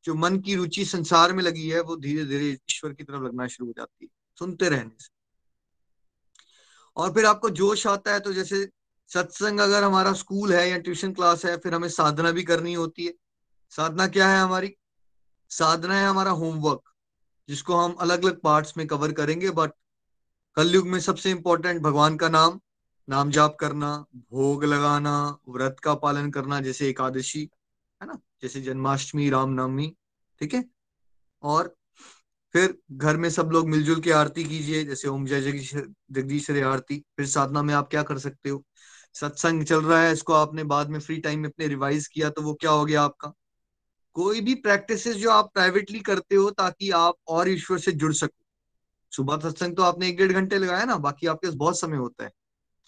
जो मन की रुचि संसार में लगी है, वो धीरे धीरे ईश्वर की तरफ़ लगना शुरू हो जाती है, सुनते रहने से। और फिर आपको जोश आता है तो जैसे सत्संग अगर हमारा स्कूल है या ट्यूशन क्लास है, फिर हमें साधना भी करनी होती है। साधना क्या है हमारी? साधना है हमारा होमवर्क, जिसको हम अलग अलग पार्ट्स में कवर करेंगे, बट कलयुग में सबसे इंपॉर्टेंट भगवान का नाम नाम जाप करना, भोग लगाना, व्रत का पालन करना, जैसे एकादशी, है ना? जैसे जन्माष्टमी, रामनवमी, ठीक है? और फिर घर में सब लोग मिलजुल के आरती कीजिए, जैसे ओम जय जगदीश जगदीश आरती। फिर साधना में आप क्या कर सकते हो? सत्संग चल रहा है, इसको आपने बाद में फ्री टाइम में अपने रिवाइज किया तो वो क्या हो गया आपका? कोई भी प्रैक्टिस जो आप प्राइवेटली करते हो, ताकि आप और ईश्वर से जुड़ सको। सुबह सत्संग तो आपने एक डेढ़ घंटे लगाया ना, बाकी आपके पास बहुत समय होता है।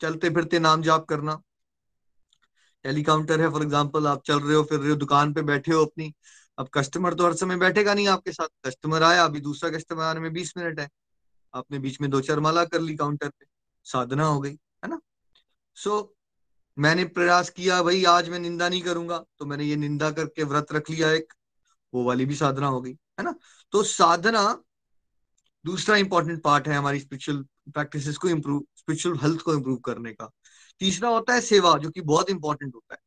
चलते फिरते नाम जाप करना। टेलीकाउंटर है फॉर एग्ज़ाम्पल आप चल रहे हो फिर रहे हो दुकान पे बैठे हो अपनी। अब कस्टमर तो हर समय बैठेगा नहीं आपके साथ। कस्टमर आया अभी दूसरा कस्टमर आने में बीस मिनट है। आपने बीच में दो चार माला कर ली काउंटर पे। साधना हो गई है ना? सो so, मैंने प्रयास किया भाई आज मैं निंदा नहीं करूँगा। तो मैंने ये निंदा करके व्रत रख लिया एक। वो वाली भी साधना हो गई है ना? तो साधना दूसरा इंपॉर्टेंट पार्ट है हमारी स्पिरिचुअल प्रैक्टिस को इम्प्रूव स्पिरिचुअल हेल्थ को इम्प्रूव करने का। तीसरा होता है सेवा, जो कि बहुत इंपॉर्टेंट होता है।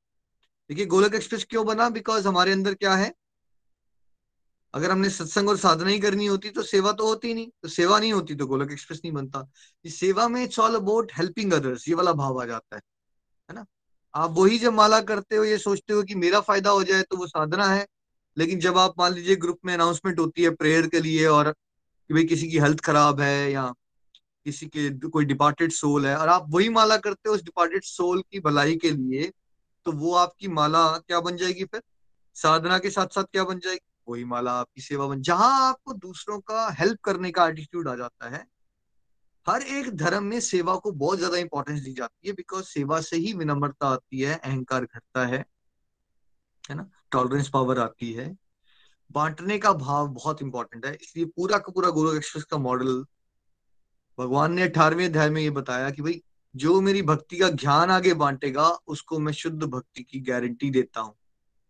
देखिए, गोलक एक्सप्रेस क्यों बना? बिकॉज़ हमारे अंदर क्या है? अगर हमने सत्संग और साधना ही करनी होती तो सेवा तो होती नहीं। तो सेवा नहीं होती तो गोलक एक्सप्रेस नहीं बनता। इस सेवा में it's all about helping others ये वाला भाव आ जाता है। है ना? आप वही जब माला करते हो, ये सोचते हो कि मेरा फ़ायदा हो जाए तो वो साधना है। लेकिन जब आप मान लीजिए ग्रुप में अनाउंसमेंट होती है प्रेयर के लिए और कि भाई किसी की हेल्थ खराब है या किसी के कोई डिपार्टेड सोल है। और आप वही माला करते हो उस डिपार्टेड सोल की भलाई के लिए तो वो आपकी माला क्या बन जाएगी फिर? साधना के साथ साथ क्या बन जाएगी? वही माला आपकी सेवा बन, जहाँ आपको दूसरों का हेल्प करने का एटीट्यूड आ जाता है, हर एक धर्म में सेवा को बहुत ज़्यादा इंपॉर्टेंस दी जाती है बिकॉज़ सेवा से ही विनम्रता आती है, अहंकार घटता है है ना? टॉलरेंस पावर आती है। बांटने का भाव बहुत इंपॉर्टेंट है, इसलिए पूरा का पूरा गुरु एक्सप्रेस का मॉडल भगवान ने अठारहवें अध्याय में ये बताया कि भाई, जो मेरी भक्ति का ज्ञान आगे बांटेगा, उसको मैं शुद्ध भक्ति की गारंटी देता हूँ।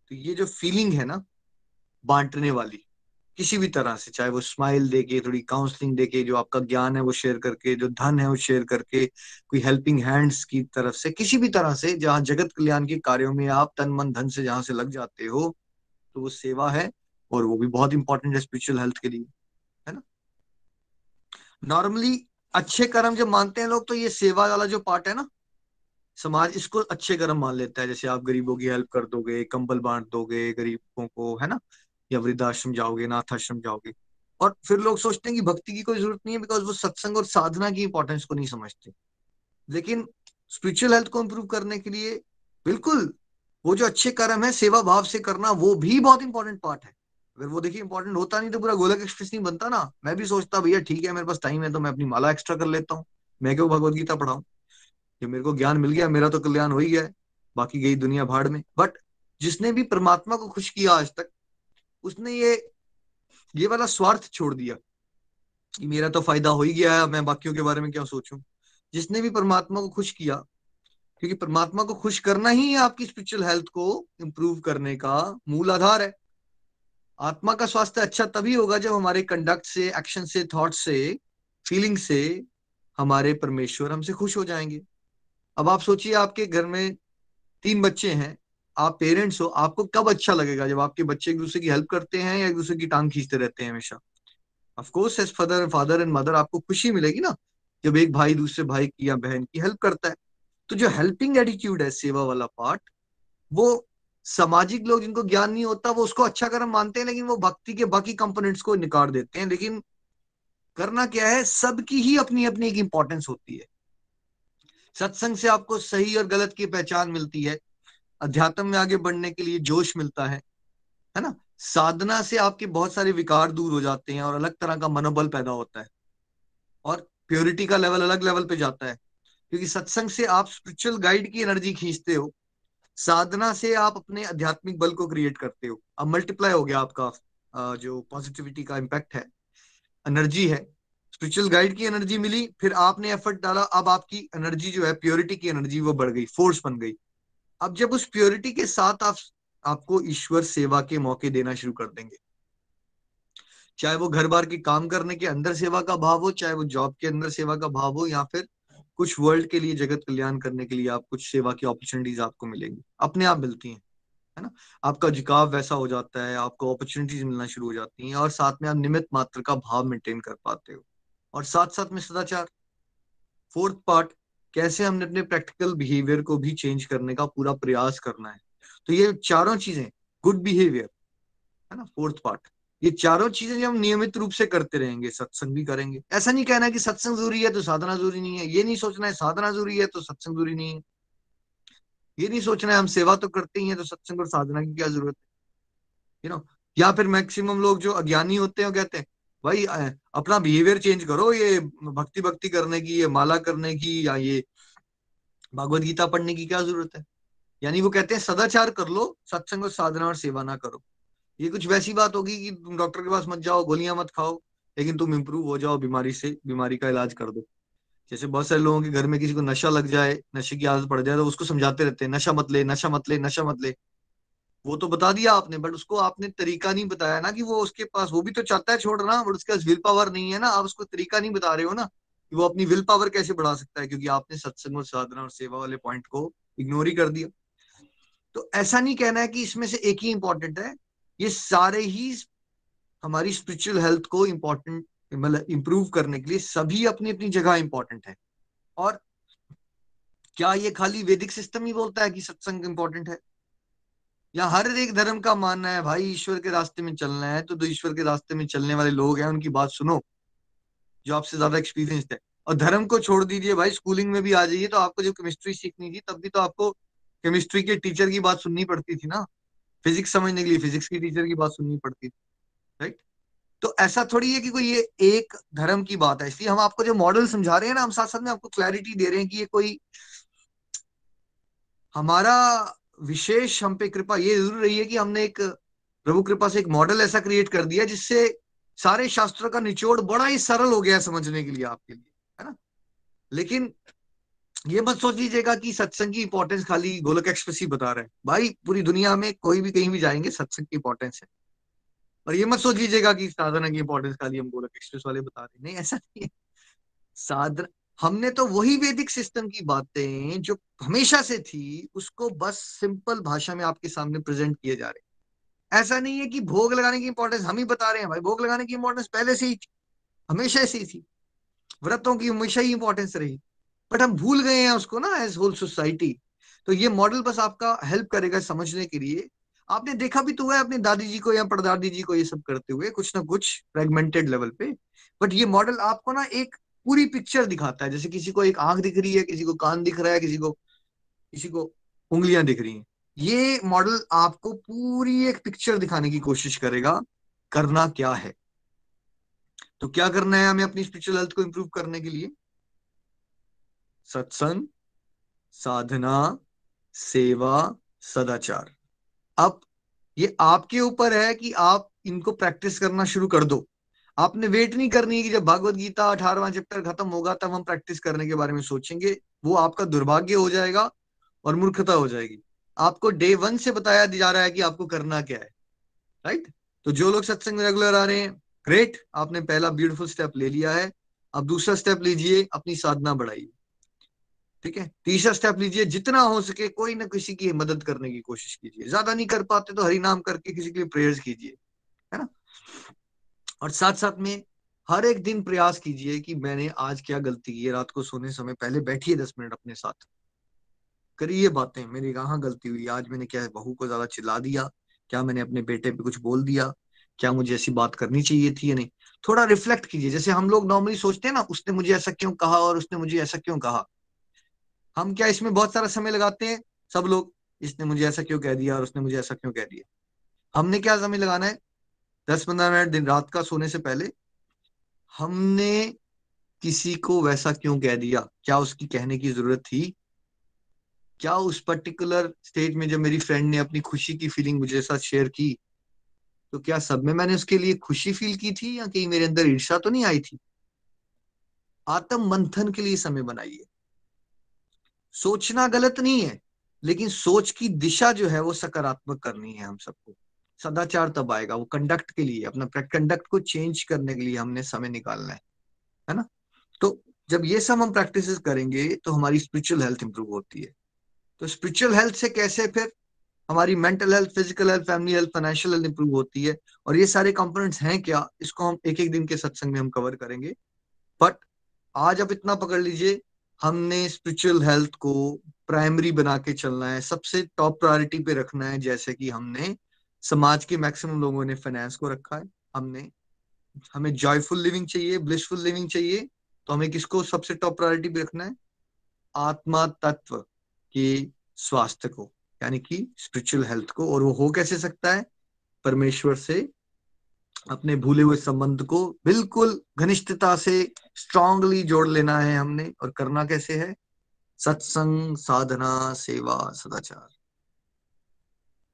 तो ये जो फीलिंग है ना, बांटने वाली, किसी भी तरह से, चाहे वो स्माइल देके, थोड़ी काउंसलिंग देके, जो आपका ज्ञान है वो शेयर करके, जो धन है वो शेयर करके, कोई हेल्पिंग हैंड्स की तरफ़ से, किसी भी तरह से, जहाँ जगत कल्याण के कार्यों में आप तन मन धन से जहाँ से लग जाते हो तो वो सेवा है, और वो भी बहुत इंपॉर्टेंट है स्पिरिचुअल हेल्थ के लिए, है ना? नॉर्मली अच्छे कर्म जब मानते हैं लोग तो ये सेवा वाला जो पार्ट है ना, समाज इसको अच्छे कर्म मान लेता है। जैसे आप गरीबों की हेल्प कर दोगे, कंबल बांट दोगे गरीबों को, है ना? या वृद्धाश्रम जाओगे नाथ आश्रम जाओगे। और फिर लोग सोचते हैं कि भक्ति की कोई ज़रूरत नहीं है बिकॉज़ वो सत्संग और साधना की इंपॉर्टेंस को नहीं समझते। लेकिन स्पिरिचुअल हेल्थ को इम्प्रूव करने के लिए, बिल्कुल, वो जो अच्छे कर्म है, सेवा भाव से करना, वो भी बहुत इंपॉर्टेंट पार्ट है। अगर वो देखिए इंपॉर्टेंट होता नहीं तो पूरा गोलक एक्सप्रेस नहीं बनता ना। मैं भी सोचता भैया, ठीक है, मेरे पास टाइम है तो मैं अपनी माला एक्स्ट्रा कर लेता हूँ। मैं क्यों भगवत गीता पढ़ाऊं? ये मेरे को ज्ञान मिल गया, मेरा तो कल्याण हो ही गया बाकी गई दुनिया भाड़ में। बट जिसने भी परमात्मा को खुश किया आज तक, उसने ये ये वाला स्वार्थ छोड़ दिया कि मेरा तो फ़ायदा हो ही गया है मैं बाकियों के बारे में क्या सोचूं? जिसने भी परमात्मा को खुश किया, क्योंकि परमात्मा को खुश करना ही आपकी स्पिरिचुअल हेल्थ को इंप्रूव करने का मूल आधार है। आत्मा का स्वास्थ्य अच्छा तभी होगा जब हमारे कंडक्ट से एक्शन से थॉट से फीलिंग से हमारे परमेश्वर हमसे खुश हो जाएँगे। अब आप सोचिए आपके घर में तीन बच्चे हैं, आप पेरेंट्स हो, आपको कब अच्छा लगेगा जब आपके बच्चे एक दूसरे की हेल्प करते हैं या एक दूसरे की टांग खींचते रहते हैं हमेशा? Of course as father father and mother आपको खुशी मिलेगी ना, जब एक भाई दूसरे भाई की या बहन की हेल्प करता है। तो जो हेल्पिंग एटीट्यूड है सेवा वाला पार्ट वो सामाजिक लोग जिनको ज्ञान नहीं होता, वो उसको अच्छा कर्म मानते हैं, लेकिन वो भक्ति के बाकी कंपोनेंट्स को निकाल देते हैं। लेकिन करना क्या है? सबकी ही अपनी अपनी एक इंपॉर्टेंस होती है। सत्संग से आपको सही और गलत की पहचान मिलती है। अध्यात्म में आगे बढ़ने के लिए जोश मिलता है है ना? साधना से आपके बहुत सारे विकार दूर हो जाते हैं और अलग तरह का मनोबल पैदा होता है और प्योरिटी का लेवल अलग लेवल पे जाता है। क्योंकि सत्संग से आप स्पिरिचुअल गाइड की एनर्जी खींचते हो साधना से आप अपने आध्यात्मिक बल को क्रिएट करते हो। अब मल्टीप्लाई हो गया आपका जो पॉजिटिविटी का इम्पैक्ट है। एनर्जी है। स्पिरिचुअल गाइड की एनर्जी मिली, फिर आपने एफर्ट डाला, अब आपकी एनर्जी जो है प्योरिटी की एनर्जी वो बढ़ गई फोर्स बन गई। अब जब उस प्योरिटी के साथ आप, आपको ईश्वर सेवा के मौके देना शुरू कर देंगे। चाहे वो घर बार के काम करने के अंदर सेवा का भाव हो, चाहे वो जॉब के अंदर सेवा का भाव हो, या फिर कुछ वर्ल्ड के लिए, जगत कल्याण करने के लिए आप कुछ सेवा की अपॉर्चुनिटीज़ आपको मिलेंगी। अपने आप मिलती हैं, है ना? आपका झुकाव वैसा हो जाता है, आपको अपॉर्चुनिटीज़ मिलना शुरू हो जाती हैं और साथ में आप निमित मात्र का भाव मेंटेन कर पाते हो। और साथ साथ में सदाचार। फोर्थ पार्ट कैसे हमने अपने प्रैक्टिकल बिहेवियर को भी चेंज करने का पूरा प्रयास करना है? तो ये चारों चीज़ें गुड बिहेवियर है ना? फोर्थ पार्ट ये चारों चीज़ें हम नियमित रूप से करते रहेंगे, सत्संग भी करेंगे। ऐसा नहीं कहना कि सत्संग ज़रूरी है तो साधना ज़रूरी नहीं है। ये नहीं सोचना है साधना ज़रूरी है तो सत्संग ज़रूरी नहीं है। ये नहीं सोचना है हम सेवा तो करते ही हैं तो सत्संग और साधना की क्या ज़रूरत है? यू नो या फिर मैक्सिमम लोग जो अज्ञानी होते हैं कहते हैं, भाई अपना बिहेवियर चेंज करो ये भक्ति भक्ति करने की, ये माला करने की या ये भगवत गीता पढ़ने की क्या ज़रूरत है? यानी वो कहते हैं, सदाचार कर लो, सत्संग और साधना और सेवा ना करो। ये कुछ वैसी बात होगी कि तुम डॉक्टर के पास मत जाओ, गोलियाँ मत खाओ, लेकिन तुम इम्प्रूव हो जाओ, बीमारी से, बीमारी का इलाज कर दो। जैसे बहुत सारे लोगों के घर में किसी को नशा लग जाए, नशे की आदत पड़ जाए तो उसको समझाते रहते हैं, नशा मत ले, नशा मत ले, नशा मत ले। वो तो बता दिया आपने बट उसको आपने तरीका नहीं बताया ना कि वो उसके पास, वो भी तो चाहता है छोड़ना बट उसके पास विल पावर नहीं है ना, आप उसको तरीका नहीं बता रहे हो ना कि वो अपनी विल पावर कैसे बढ़ा सकता है, क्योंकि आपने सत्संग और साधना और सेवा वाले पॉइंट को इग्नोर ही कर दिया। तो ऐसा नहीं कहना है कि इसमें से एक ही इंपॉर्टेंट है ये सारे ही हमारी स्पिरिचुअल हेल्थ को इम्पोर्टेंट मतलब इंप्रूव करने के लिए सभी अपनी अपनी जगह इंपॉर्टेंट है। और क्या ये खाली वैदिक सिस्टम ही बोलता है कि सत्संग इंपॉर्टेंट है? या हर एक धर्म का मानना है भाई ईश्वर के रास्ते में चलना है तो, तो ईश्वर के रास्ते में चलने वाले लोग हैं उनकी बात सुनो जो आपसे ज़्यादा एक्सपीरियंस है। और धर्म को छोड़ दीजिए भाई स्कूलिंग में भी आ जाइए तो आपको जब केमिस्ट्री सीखनी थी तब भी तो आपको केमिस्ट्री के टीचर की बात सुननी पड़ती थी ना। फिजिक्स समझने के लिए फिजिक्स की टीचर की बात सुननी पड़ती थी राइट तो ऐसा थोड़ी है कि कोई ये एक धर्म की बात है। इसलिए हम आपको जो मॉडल समझा रहे हैं ना, हम साथ साथ में आपको क्लैरिटी दे रहे हैं कि ये कोई हमारा विशेष हम पे कृपा, ये ज़रूर रही है कि हमने एक प्रभु कृपा से एक मॉडल ऐसा क्रिएट कर दिया जिससे सारे शास्त्रों का निचोड़ बड़ा ही सरल हो गया समझने के लिए आपके लिए, है ना? लेकिन ये मत सोच लीजिएगा कि सत्संग की इंपॉर्टेंस खाली गोलक एक्सप्रेस ही बता रहे हैं। भाई, पूरी दुनिया में कोई भी कहीं भी जाएँगे, सत्संग की इंपॉर्टेंस है। और ये मत सोच लीजिएगा कि साधना की इंपॉर्टेंस खाली हम गोलक एक्सप्रेस वाले बता रहे नहीं, ऐसा नहीं है। साधना, हमने तो वही वैदिक सिस्टम की बातें जो हमेशा से थी, उसको बस सिंपल भाषा में आपके सामने प्रेजेंट किए जा रहे ऐसा नहीं है कि भोग लगाने की इंपॉर्टेंस हम ही बता रहे हैं भाई। भोग लगाने की इंपॉर्टेंस पहले से ही थी, हमेशा से ही थी। व्रतों की हमेशा ही इंपॉर्टेंस रही। बट हम भूल गए हैं उसको ना एज होल सोसाइटी तो ये मॉडल बस आपका हेल्प करेगा समझने के लिए। आपने देखा भी तो है, अपनी दादी जी को या परदादी जी को ये सब करते हुए, कुछ ना कुछ फ्रेगमेंटेड लेवल पे। बट ये मॉडल आपको ना एक पूरी पिक्चर दिखाता है। जैसे किसी को एक आँख दिख रही है, किसी को कान दिख रहा है, किसी को किसी को उंगलियाँ दिख रही हैं। ये मॉडल आपको पूरी एक पिक्चर दिखाने की कोशिश करेगा, करना क्या है? तो क्या करना है हमें अपनी स्पिरिचुअल हेल्थ को इंप्रूव करने के लिए? सत्संग, साधना, सेवा, सदाचार। अब ये आपके ऊपर है कि आप इनको प्रैक्टिस करना शुरू कर दो। आपने वेट नहीं करनी है कि जब भगवत गीता अठारवा चैप्टर खत्म होगा, तब हम प्रैक्टिस करने के बारे में सोचेंगे। वो आपका दुर्भाग्य हो जाएगा और मूर्खता हो जाएगी। आपको डे वन से बताया जा रहा है कि आपको करना क्या है। राइट तो जो लोग सत्संग में रेगुलर आ रहे हैं ग्रेट आपने पहला ब्यूटीफुल स्टेप ले लिया है। अब दूसरा स्टेप लीजिए, अपनी साधना बढ़ाइए। ठीक है? तीसरा स्टेप लीजिए, जितना हो सके कोई ना किसी की मदद करने की कोशिश कीजिए। ज़्यादा नहीं कर पाते तो हरि नाम करके किसी के लिए प्रेयर्स कीजिए, है ना? और साथ साथ में हर एक दिन प्रयास कीजिए कि मैंने आज क्या गलती की है, रात को सोने समय पहले बैठिए दस मिनट अपने साथ। करिए बातें, मेरी कहाँ गलती हुई? आज मैंने क्या बहू को ज़्यादा चिल्ला दिया? क्या मैंने अपने बेटे पे कुछ बोल दिया? क्या मुझे ऐसी बात करनी चाहिए थी या नहीं? थोड़ा रिफ्लेक्ट कीजिए, जैसे हम लोग नॉर्मली सोचते हैं ना, उसने मुझे ऐसा क्यों कहा और उसने मुझे ऐसा क्यों कहा? हम क्या इसमें बहुत सारा समय लगाते हैं? सब लोग, इसने मुझे ऐसा क्यों कह दिया और उसने मुझे ऐसा क्यों कह दिया? हमने क्या समय लगाना है? दस पंद्रह मिनट, दिन रात का सोने से पहले हमने किसी को वैसा क्यों कह दिया? क्या उसकी कहने की ज़रूरत थी? क्या उस पर्टिकुलर स्टेज में जब मेरी फ्रेंड ने अपनी खुशी की फीलिंग मुझे साथ शेयर की तो क्या सब में मैंने उसके लिए खुशी फील की थी या कहीं मेरे अंदर ईर्षा तो नहीं आई थी? आत्म मंथन के लिए समय बनाइए। सोचना गलत नहीं है, लेकिन सोच की दिशा जो है वो सकारात्मक करनी है हम सबको। सदाचार तब आएगा, वो कंडक्ट के लिए, अपना कंडक्ट को चेंज करने के लिए हमने समय निकालना है है ना? तो जब ये सब हम प्रैक्टिस करेंगे तो हमारी स्पिरिचुअल हेल्थ इंप्रूव होती है। तो स्पिरिचुअल हेल्थ से कैसे फिर? हमारी mental health physical health family health financial health improve होती है, और ये सारे कंपोनेंट्स हैं क्या? इसको हम एक एक दिन के सत्संग में हम कवर करेंगे। बट आज आप इतना पकड़ लीजिए हमने स्पिरिचुअल हेल्थ को प्राइमरी बना के चलना है, सबसे टॉप प्रायोरिटी पे रखना है, जैसे कि हमने समाज के मैक्सिमम लोगों ने फाइनेंस को रखा है, हमने, हमें जॉयफुल लिविंग चाहिए ब्लिसफुल लिविंग चाहिए तो हमें किसको सबसे टॉप प्रायोरिटी पे रखना है? आत्मा तत्व के स्वास्थ्य को, यानी कि स्पिरिचुअल हेल्थ को, और वो हो कैसे सकता है? परमेश्वर से अपने भूले हुए संबंध को बिल्कुल घनिष्ठता से स्ट्रांगली जोड़ लेना है हमने, और करना कैसे है? सत्संग, साधना, सेवा, सदाचार।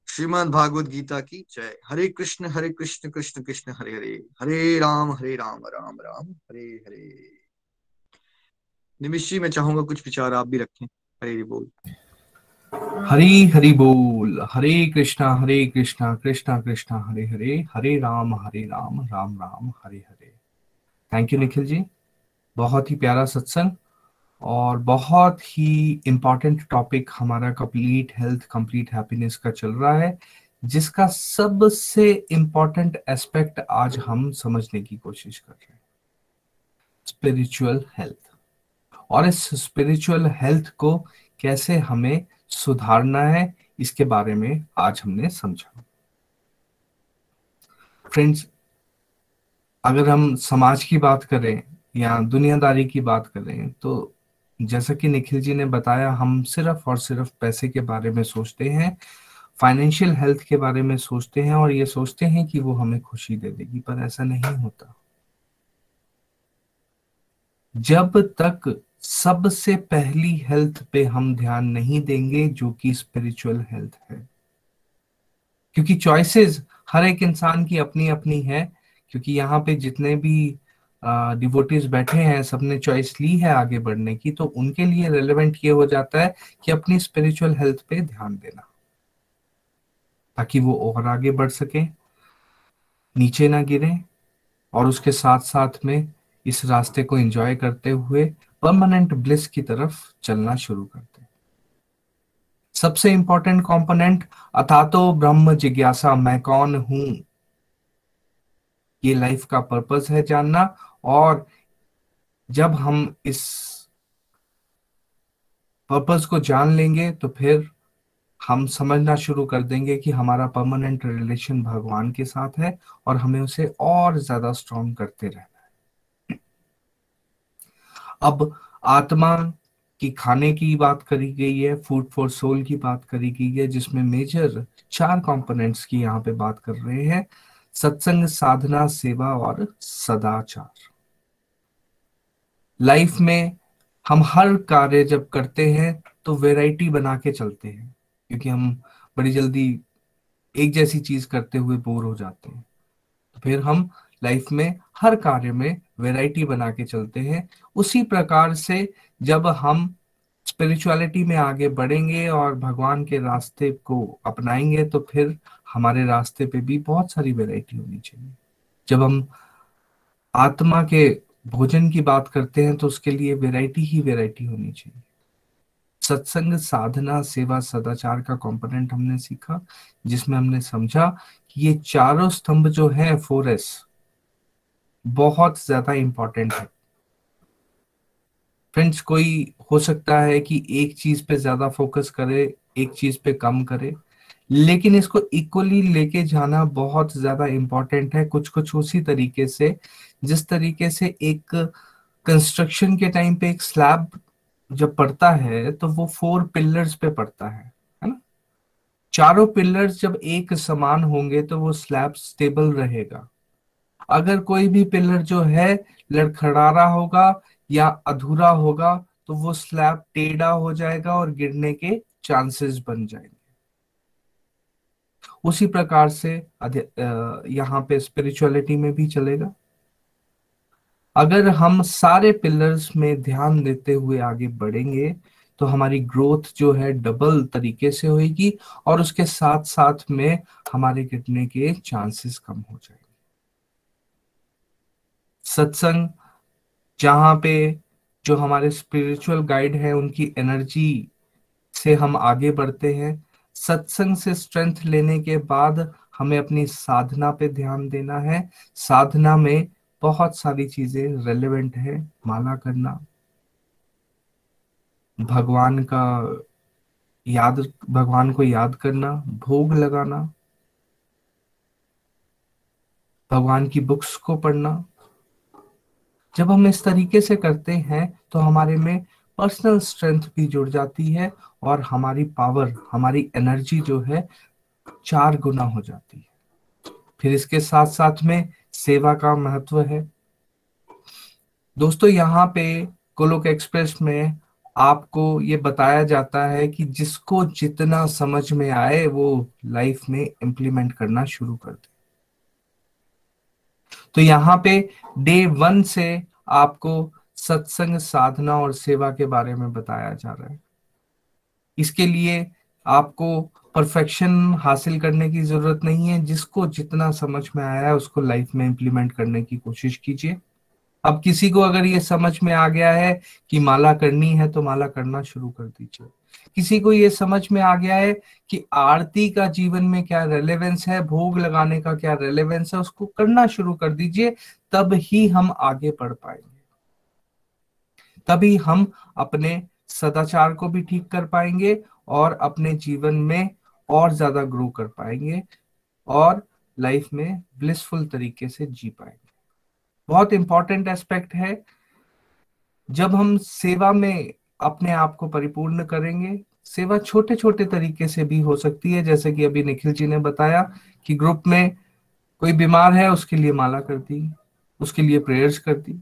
श्रीमद भागवत गीता की जय। हरे कृष्ण हरे कृष्ण कृष्ण कृष्ण, हरे हरे। हरे राम हरे राम राम राम, हरे हरे। निमिषी मैं चाहूँगा कुछ विचार आप भी रखें। हरे बोल। हरी हरि बोल, हरे कृष्णा हरे कृष्णा कृष्णा कृष्णा, हरे हरे हरे राम हरे राम राम राम, हरे हरे। थैंक यू निखिल जी बहुत ही प्यारा सत्संग और बहुत ही इम्पोर्टेंट टॉपिक हमारा कंप्लीट हेल्थ कंप्लीट हैप्पीनेस का चल रहा है, जिसका सबसे इम्पोर्टेंट एस्पेक्ट आज हम समझने की कोशिश कर रहे हैं। स्पिरिचुअल हेल्थ और इस स्पिरिचुअल हेल्थ को कैसे हमें सुधारना है, इसके बारे में आज हमने समझा। फ्रेंड्स अगर हम समाज की बात करें या दुनियादारी की बात करें तो जैसा कि निखिल जी ने बताया, हम सिर्फ़ और सिर्फ़ पैसे के बारे में सोचते हैं फाइनेंशियल हेल्थ के बारे में सोचते हैं और ये सोचते हैं कि वो हमें खुशी दे देगी, पर ऐसा नहीं होता। जब तक सबसे पहली हेल्थ पे हम ध्यान नहीं देंगे जो कि स्पिरिचुअल हेल्थ है। क्योंकि चॉइसेस हर एक इंसान की अपनी अपनी है, क्योंकि यहाँ पे जितने भी डिवोटीज बैठे हैं, सबने चॉइस ली है आगे बढ़ने की तो उनके लिए रेलेवेंट ये हो जाता है कि अपनी स्पिरिचुअल हेल्थ पे ध्यान देना। ताकि वो और आगे बढ़ सके, नीचे ना गिरे, और उसके साथ साथ में इस रास्ते को एंजॉय करते हुए परमानेंट ब्लिस की तरफ़ चलना शुरू करते हैं। सबसे इंपॉर्टेंट कंपोनेंट अथा तो ब्रह्म जिज्ञासा, मैं कौन हूँ? ये लाइफ का पर्पस है जानना और जब हम इस पर्पस को जान लेंगे तो फिर हम समझना शुरू कर देंगे कि हमारा परमानेंट रिलेशन भगवान के साथ है और हमें उसे और ज़्यादा स्ट्रॉन्ग करते रहना अब आत्मा कि खाने की बात करी गई है फ़ूड फॉर सोल की बात करी गई है, जिसमें मेजर चार कंपोनेंट्स की यहाँ पे बात कर रहे हैं, सत्संग, साधना, सेवा और सदाचार। लाइफ में हम हर कार्य जब करते हैं तो वैरायटी बना के चलते हैं, क्योंकि हम बड़ी जल्दी एक जैसी चीज़ करते हुए बोर हो जाते हैं। तो फिर हम लाइफ में हर कार्य में वैरायटी बना के चलते हैं। उसी प्रकार से जब हम स्पिरिचुअलिटी में आगे बढ़ेंगे और भगवान के रास्ते को अपनाएँगे तो फिर हमारे रास्ते पे भी बहुत सारी वैरायटी होनी चाहिए। जब हम आत्मा के भोजन की बात करते हैं तो उसके लिए वैरायटी ही वैरायटी होनी चाहिए। सत्संग, साधना, सेवा, सदाचार का कंपोनेंट हमने सीखा, जिसमें हमने समझा कि ये चारों स्तंभ जो है फोरेस बहुत ज़्यादा इंपॉर्टेंट है। फ्रेंड्स कोई हो सकता है कि एक चीज़ पे ज़्यादा फोकस करे, एक चीज़ पे कम करे, लेकिन इसको इक्वली लेके जाना बहुत ज़्यादा इंपॉर्टेंट है कुछ कुछ उसी तरीके से, जिस तरीके से एक कंस्ट्रक्शन के टाइम पे एक स्लैब जब पड़ता है तो वो फोर पिलर्स पे पड़ता है है ना? चारों पिलर्स जब एक समान होंगे तो वो स्लैब स्टेबल रहेगा। अगर कोई भी पिलर जो है लड़खड़ा रहा होगा या अधूरा होगा तो वो स्लैब टेढ़ा हो जाएगा और गिरने के चांसेस बन जाएँगे। उसी प्रकार से यहाँ पे स्पिरिचुअलिटी में भी चलेगा। अगर हम सारे पिलर्स में ध्यान देते हुए आगे बढ़ेंगे तो हमारी ग्रोथ जो है डबल तरीके से होगी और उसके साथ साथ में हमारे गिरने के चांसेस कम हो जाएँगे। सत्संग, जहाँ पे जो हमारे स्पिरिचुअल गाइड है, उनकी एनर्जी से हम आगे बढ़ते हैं। सत्संग से स्ट्रेंथ लेने के बाद हमें अपनी साधना पे ध्यान देना है। साधना में बहुत सारी चीज़ें रेलेवेंट है, माला करना। भगवान का याद, भगवान को याद करना, भोग लगाना। भगवान की बुक्स को पढ़ना। जब हम इस तरीके से करते हैं तो हमारे में पर्सनल स्ट्रेंथ भी जुड़ जाती है और हमारी पावर हमारी एनर्जी जो है, चार गुना हो जाती है। फिर इसके साथ साथ में सेवा का महत्व है। दोस्तों, यहाँ पे गोलोक एक्सप्रेस में आपको ये बताया जाता है कि जिसको जितना समझ में आए, वो लाइफ में इम्प्लीमेंट करना शुरू कर दे। तो यहाँ पे डे वन से आपको सत्संग, साधना और सेवा के बारे में बताया जा रहा है। इसके लिए आपको परफेक्शन हासिल करने की ज़रूरत नहीं है। जिसको जितना समझ में आया है, उसको लाइफ में इंप्लीमेंट करने की कोशिश कीजिए। अब किसी को अगर ये समझ में आ गया है कि माला करनी है तो माला करना शुरू कर दीजिए। किसी को ये समझ में आ गया है कि आरती का जीवन में क्या रेलेवेंस है, भोग लगाने का क्या रेलेवेंस है, उसको करना शुरू कर दीजिए तब ही हम आगे बढ़ पाएँगे। तभी हम अपने सदाचार को भी ठीक कर पाएँगे और अपने जीवन में और ज़्यादा ग्रो कर पाएँगे और लाइफ में ब्लिसफुल तरीके से जी पाएँगे। बहुत इंपॉर्टेंट एस्पेक्ट है, जब हम सेवा में अपने आप को परिपूर्ण करेंगे। सेवा छोटे छोटे तरीके से भी हो सकती है, जैसे कि अभी निखिल जी ने बताया कि ग्रुप में कोई बीमार है, उसके लिए माला कर दी उसके लिए प्रेयर्स कर दी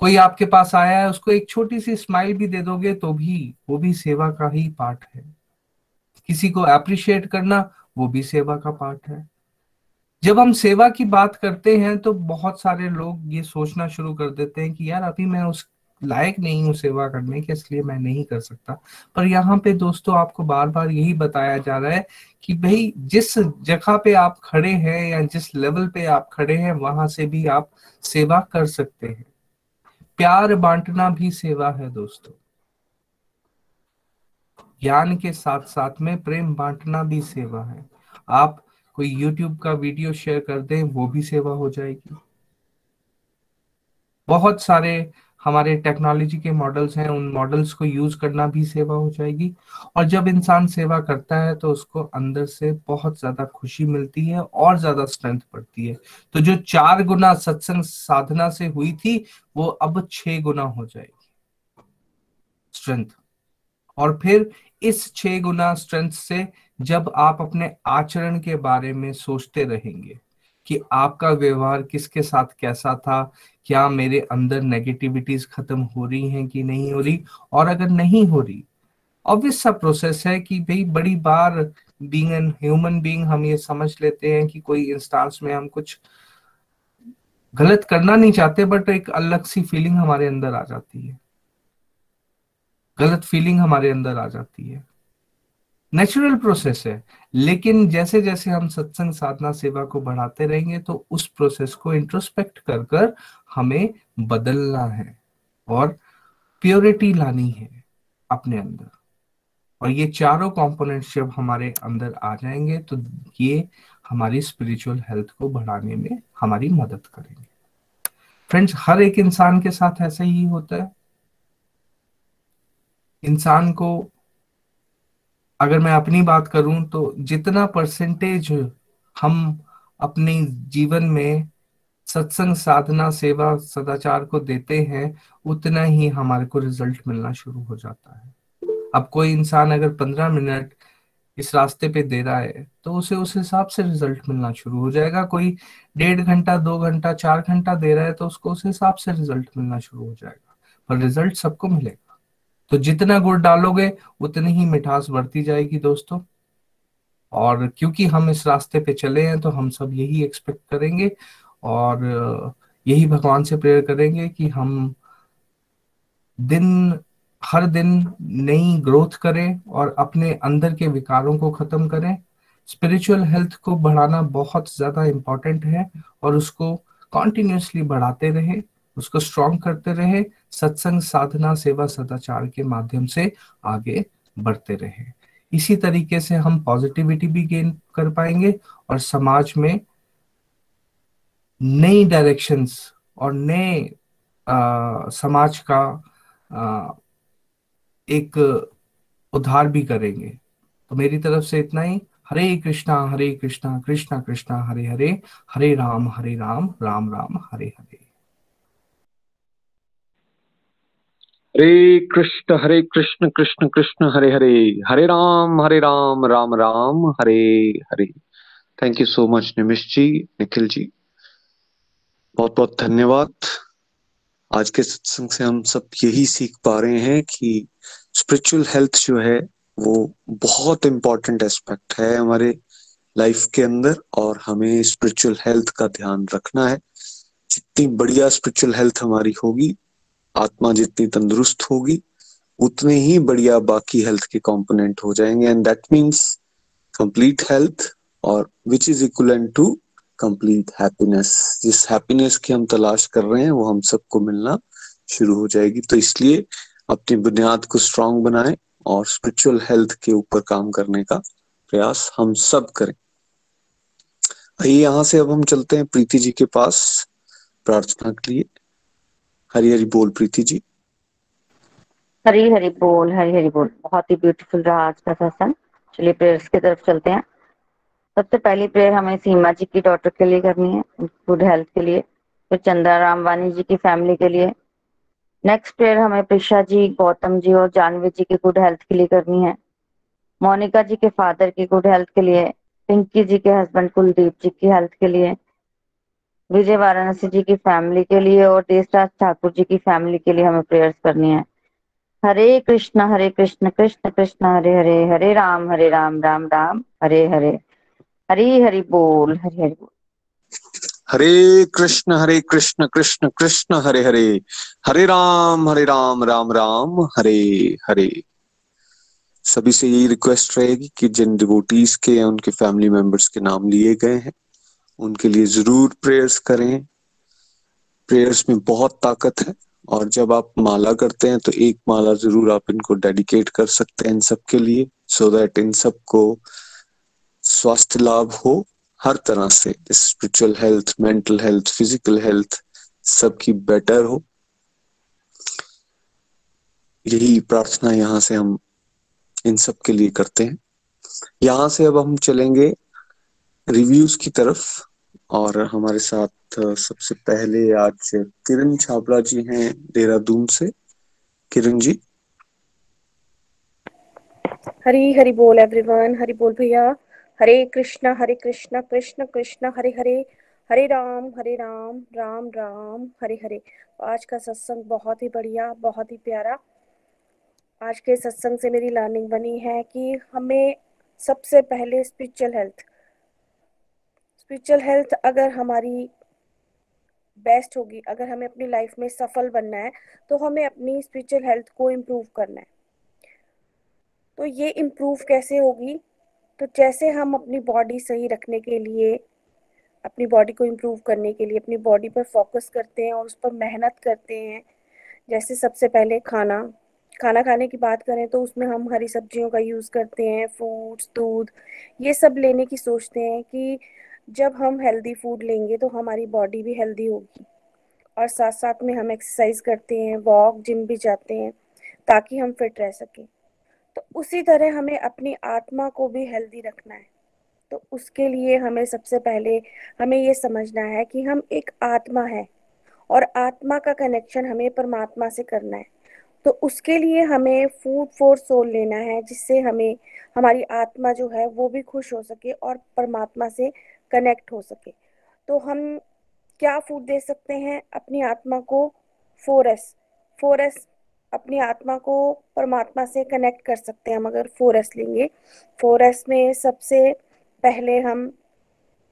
कोई आपके पास आया है, उसको एक छोटी सी स्माइल भी दे दोगे तो भी, वो भी सेवा का ही पार्ट है। किसी को अप्रिशिएट करना, वो भी सेवा का पार्ट है। जब हम सेवा की बात करते हैं तो बहुत सारे लोग ये सोचना शुरू कर देते हैं कि यार, अभी मैं उस लायक नहीं हूँ सेवा करने के, इसलिए मैं नहीं कर सकता। पर यहाँ पे दोस्तों, आपको बार बार यही बताया जा रहा है कि भाई, जिस जगह पे आप खड़े हैं या जिस लेवल पे आप खड़े हैं, वहाँ से भी आप सेवा कर सकते हैं। प्यार बांटना भी सेवा है दोस्तों। ज्ञान के साथ साथ में प्रेम बांटना भी सेवा है। आप कोई YouTube का वीडियो शेयर कर दें, वो भी सेवा हो जाएगी। बहुत सारे हमारे टेक्नोलॉजी के मॉडल्स हैं, उन मॉडल्स को यूज़ करना भी सेवा हो जाएगी। और जब इंसान सेवा करता है तो उसको अंदर से बहुत ज़्यादा खुशी मिलती है और ज़्यादा स्ट्रेंथ बढ़ती है। तो जो चार गुना सत्संग साधना से हुई थी, वो अब छह गुना हो जाएगी। स्ट्रेंथ और फिर इस छह गुना स्ट्रेंथ से जब आप अपने आचरण के बारे में सोचते रहेंगे कि आपका व्यवहार किसके साथ कैसा था? क्या मेरे अंदर नेगेटिविटीज खत्म हो रही हैं कि नहीं हो रही? और अगर नहीं हो रही ऑब्वियस सा प्रोसेस है कि भाई बड़ी बार बीइंग एन ह्यूमन बीइंग हम ये समझ लेते हैं कि कोई इंस्टांस में हम कुछ गलत करना नहीं चाहते बट एक अलग सी फीलिंग हमारे अंदर आ जाती है। गलत फीलिंग हमारे अंदर आ जाती है। नेचुरल प्रोसेस है। लेकिन जैसे जैसे हम सत्संग साधना सेवा को बढ़ाते रहेंगे तो उस प्रोसेस को इंट्रोस्पेक्ट कर कर हमें बदलना है और प्योरिटी लानी है अपने अंदर। और ये चारों कंपोनेंट्स जब हमारे अंदर आ जाएँगे तो ये हमारी स्पिरिचुअल हेल्थ को बढ़ाने में हमारी मदद करेंगे। फ्रेंड्स हर एक इंसान के साथ ऐसा ही होता है। इंसान को अगर मैं अपनी बात करूँ तो जितना परसेंटेज हम अपने जीवन में सत्संग, साधना, सेवा, सदाचार को देते हैं, उतना ही हमारे को रिज़ल्ट मिलना शुरू हो जाता है। अब कोई इंसान अगर पंद्रह मिनट इस रास्ते पे दे रहा है तो उसे उस हिसाब से रिज़ल्ट मिलना शुरू हो जाएगा। कोई डेढ़ घंटा, दो घंटा, चार घंटा दे रहा है तो उसको उस हिसाब से रिज़ल्ट मिलना शुरू हो जाएगा। पर रिज़ल्ट सबको मिलेगा। तो जितना गुड़ डालोगे, उतनी ही मिठास बढ़ती जाएगी दोस्तों। और क्योंकि हम इस रास्ते पे चले हैं तो हम सब यही एक्सपेक्ट करेंगे और यही भगवान से प्रेयर करेंगे कि हम दिन, हर दिन नई ग्रोथ करें और अपने अंदर के विकारों को खत्म करें। स्पिरिचुअल हेल्थ को बढ़ाना बहुत ज़्यादा इंपॉर्टेंट है और उसको कॉन्टिन्यूसली बढ़ाते रहे। उसको स्ट्रॉन्ग करते रहे सत्संग साधना सेवा सदाचार के माध्यम से आगे बढ़ते रहे। इसी तरीके से हम पॉजिटिविटी भी गेन कर पाएँगे और समाज में नई डायरेक्शंस और नए समाज का आ, एक उद्धार भी करेंगे। तो मेरी तरफ़ से इतना ही। Hare Krishna Hare Krishna Krishna Krishna Hare Hare Hare Ram Hare Ram Ram Ram Hare Hare. Hare Krishna Hare Krishna Krishna Krishna, Hare Hare. Hare Ram Hare Ram Ram Ram, Hare Hare. Thank you so much Nimish ji Nikhil ji बहुत बहुत धन्यवाद। आज के सत्संग से हम सब यही सीख पा रहे हैं कि स्पिरिचुअल हेल्थ जो है, वो बहुत इंपॉर्टेंट एस्पेक्ट है हमारे लाइफ के अंदर और हमें स्पिरिचुअल हेल्थ का ध्यान रखना है। जितनी बढ़िया स्पिरिचुअल हेल्थ हमारी होगी आत्मा जितनी तंदुरुस्त होगी, उतने ही बढ़िया बाकी हेल्थ के कंपोनेंट हो जाएँगे। And that means complete health और which is equivalent to complete happiness जिस हैप्पीनेस की हम तलाश कर रहे हैं, वो हम सबको मिलना शुरू हो जाएगी। तो इसलिए अपनी बुनियाद को स्ट्रांग बनाएँ और स्पिरिचुअल हेल्थ के ऊपर काम करने का प्रयास हम सब करें। आइए यहाँ से अब हम चलते हैं प्रीति जी के पास प्रार्थना के लिए। हरी हरी बोल, प्रीति जी। हरी हरी बोल हरी हरी बोल। बहुत ही ब्यूटीफुल रहा आज का सत्संग चलिए प्रेयर्स की तरफ़ चलते हैं। सबसे पहली प्रेयर हमें सीमा जी की डॉटर के लिए करनी है गुड हेल्थ के लिए, फिर चंदा राम वानी जी की फैमिली के लिए। नेक्स्ट प्रेयर हमें प्रिशा जी, गौतम जी और जानवी जी की गुड हेल्थ के लिए करनी है। मोनिका जी के फादर की गुड हेल्थ के लिए, पिंकी जी के हस्बैंड कुलदीप जी की हेल्थ के लिए विजय वाराणसी जी की फैमिली के लिए और देशराज ठाकुर जी की फैमिली के लिए हमें प्रेयर्स करनी है। हरे कृष्ण हरे कृष्ण कृष्ण कृष्ण, हरे हरे हरे राम हरे राम राम राम, हरे हरे। हरी, हरि बोल, हरे, हरि बोल। हरे कृष्ण हरे कृष्ण कृष्ण कृष्ण, हरे हरे। हरे राम हरे राम राम राम, हरे हरे। सभी से यही रिक्वेस्ट रहेगी कि जिन डिवोटीज के उनके फैमिली मेंबर्स के नाम लिए गए हैं। उनके लिए ज़रूर प्रेयर्स करें। प्रेयर्स में बहुत ताकत है और जब आप माला करते हैं तो एक माला ज़रूर आप इनको डेडिकेट कर सकते हैं इन सब के लिए सो so दैट इन सबको स्वास्थ्य लाभ हो हर तरह से spiritual health mental health physical health सबकी बेटर हो। यही प्रार्थना यहाँ से हम इन सब के लिए करते हैं। यहाँ से अब हम चलेंगे रिव्यूज़ की तरफ़। और हमारे साथ सबसे पहले आज किरण छाबड़ा जी हैं देहरादून से। किरण जी। हरी हरी बोल एवरीवन हरि बोल भैया। हरे कृष्णा हरे कृष्णा, कृष्ण कृष्ण। हरे हरे हरे राम हरे राम राम राम। हरे हरे। आज का सत्संग बहुत ही बढ़िया, बहुत ही प्यारा। आज के सत्संग से मेरी लर्निंग बनी है कि हमें सबसे पहले स्पिरिचुअल हेल्थ स्पिरिचुअल हेल्थ अगर हमारी बेस्ट होगी, अगर हमें अपनी लाइफ में सफल बनना है तो हमें अपनी स्पिरिचुअल हेल्थ को इम्प्रूव करना है। तो ये इम्प्रूव कैसे होगी? तो जैसे हम अपनी बॉडी सही रखने के लिए, अपनी बॉडी को इम्प्रूव करने के लिए, अपनी बॉडी पर फोकस करते हैं और उस पर मेहनत करते हैं, जैसे सबसे पहले खाना खाना खाने की बात करें तो उसमें हम हरी सब्जियों का यूज़ करते हैं फ्रूट्स दूध, ये सब लेने की सोचते हैं कि जब हम हेल्दी फ़ूड लेंगे तो हमारी बॉडी भी हेल्दी होगी। और साथ साथ में हम एक्सरसाइज करते हैं वॉक जिम भी जाते हैं, ताकि हम फिट रह सकें। तो उसी तरह हमें अपनी आत्मा को भी हेल्दी रखना है। तो उसके लिए हमें सबसे पहले हमें ये समझना है कि हम एक आत्मा है और आत्मा का कनेक्शन हमें परमात्मा से करना है। तो उसके लिए हमें फ़ूड फॉर सोल लेना है, जिससे हमें, हमारी आत्मा जो है वो भी खुश हो सके और परमात्मा से कनेक्ट हो सके। तो हम क्या फ़ूड दे सकते हैं? अपनी आत्मा को फोर एस फोर एस अपनी आत्मा को परमात्मा से कनेक्ट कर सकते हैं हम अगर फोर एस लेंगे। फोर एस में सबसे पहले हम,